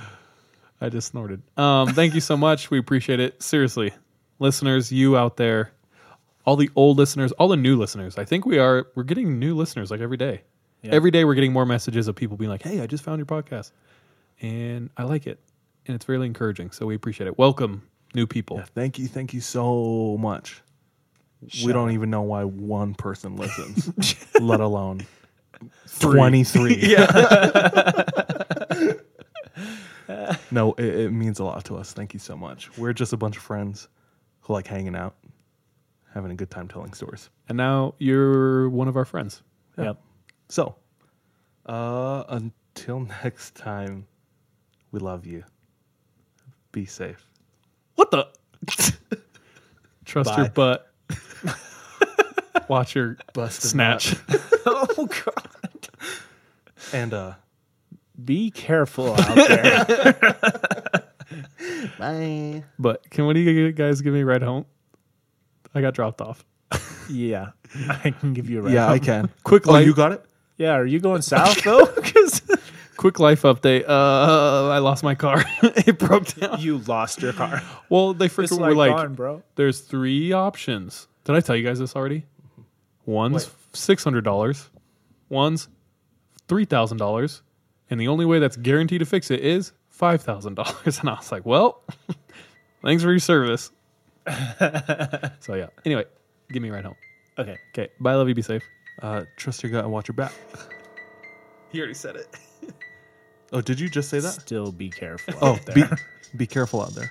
C: I just snorted. Um, thank you so much. We appreciate it. Seriously, listeners, you out there, all the old listeners, all the new listeners. I think we are we're getting new listeners like every day. Every day we're getting more messages of people being like, "Hey, I just found your podcast." And I like it. And it's really encouraging. So we appreciate it. Welcome new people.
D: Yeah, thank you, thank you so much. we don't even know why one person listens, let alone twenty three. yeah. no, it, it means a lot to us. Thank you so much. We're just a bunch of friends who like hanging out, having a good time telling stories.
C: And now you're one of our friends.
B: Yep.
D: So, uh, until next time, we love you. Be safe.
C: What the? Trust
B: Bye.
C: your butt. Watch your
D: Busted
C: snatch.
B: oh god.
D: And uh,
B: Be careful out there.
D: bye.
C: but can one of you guys give me a ride home? I got dropped off.
B: yeah. I can give you a ride.
D: Yeah, I can.
C: Quick
D: Oh,
C: life,
D: you got it.
B: Yeah, are you going south though? 'Cause
C: quick life update. Uh, I lost my car. it broke down.
B: you lost your car.
C: Well, they freaking
B: like,
C: were like,
B: gone, bro.
C: there's three options. Did I tell you guys this already? One's six hundred dollars, one's three thousand dollars, and the only way that's guaranteed to fix it is five thousand dollars. And I was like, well, thanks for your service. so yeah. Anyway, give me a ride home.
B: Okay.
C: Okay. Bye. Love you. Be safe.
D: Uh, trust your gut and watch your back.
C: He already said it.
D: Oh, did you just say that?
B: Still be careful.
D: Oh,
B: out
D: be be careful out there.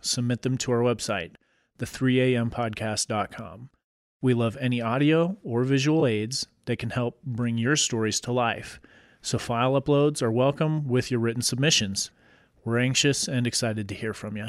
B: submit them to our website, the3ampodcast.com. We love any audio or visual aids that can help bring your stories to life. So file uploads are welcome with your written submissions. We're anxious and excited to hear from you.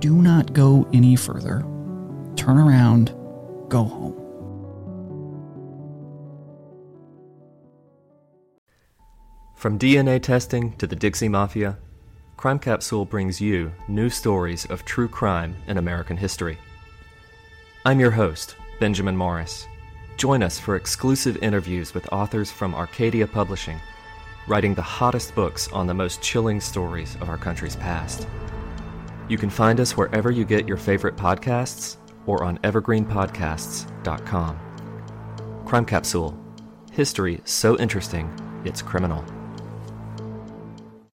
F: Do not go any further. Turn around, go home.
G: From DNA testing to the Dixie Mafia, Crime Capsule brings you new stories of true crime in American history. I'm your host, Benjamin Morris. Join us for exclusive interviews with authors from Arcadia Publishing, writing the hottest books on the most chilling stories of our country's past. You can find us wherever you get your favorite podcasts or on evergreenpodcasts.com. Crime Capsule History so interesting, it's criminal.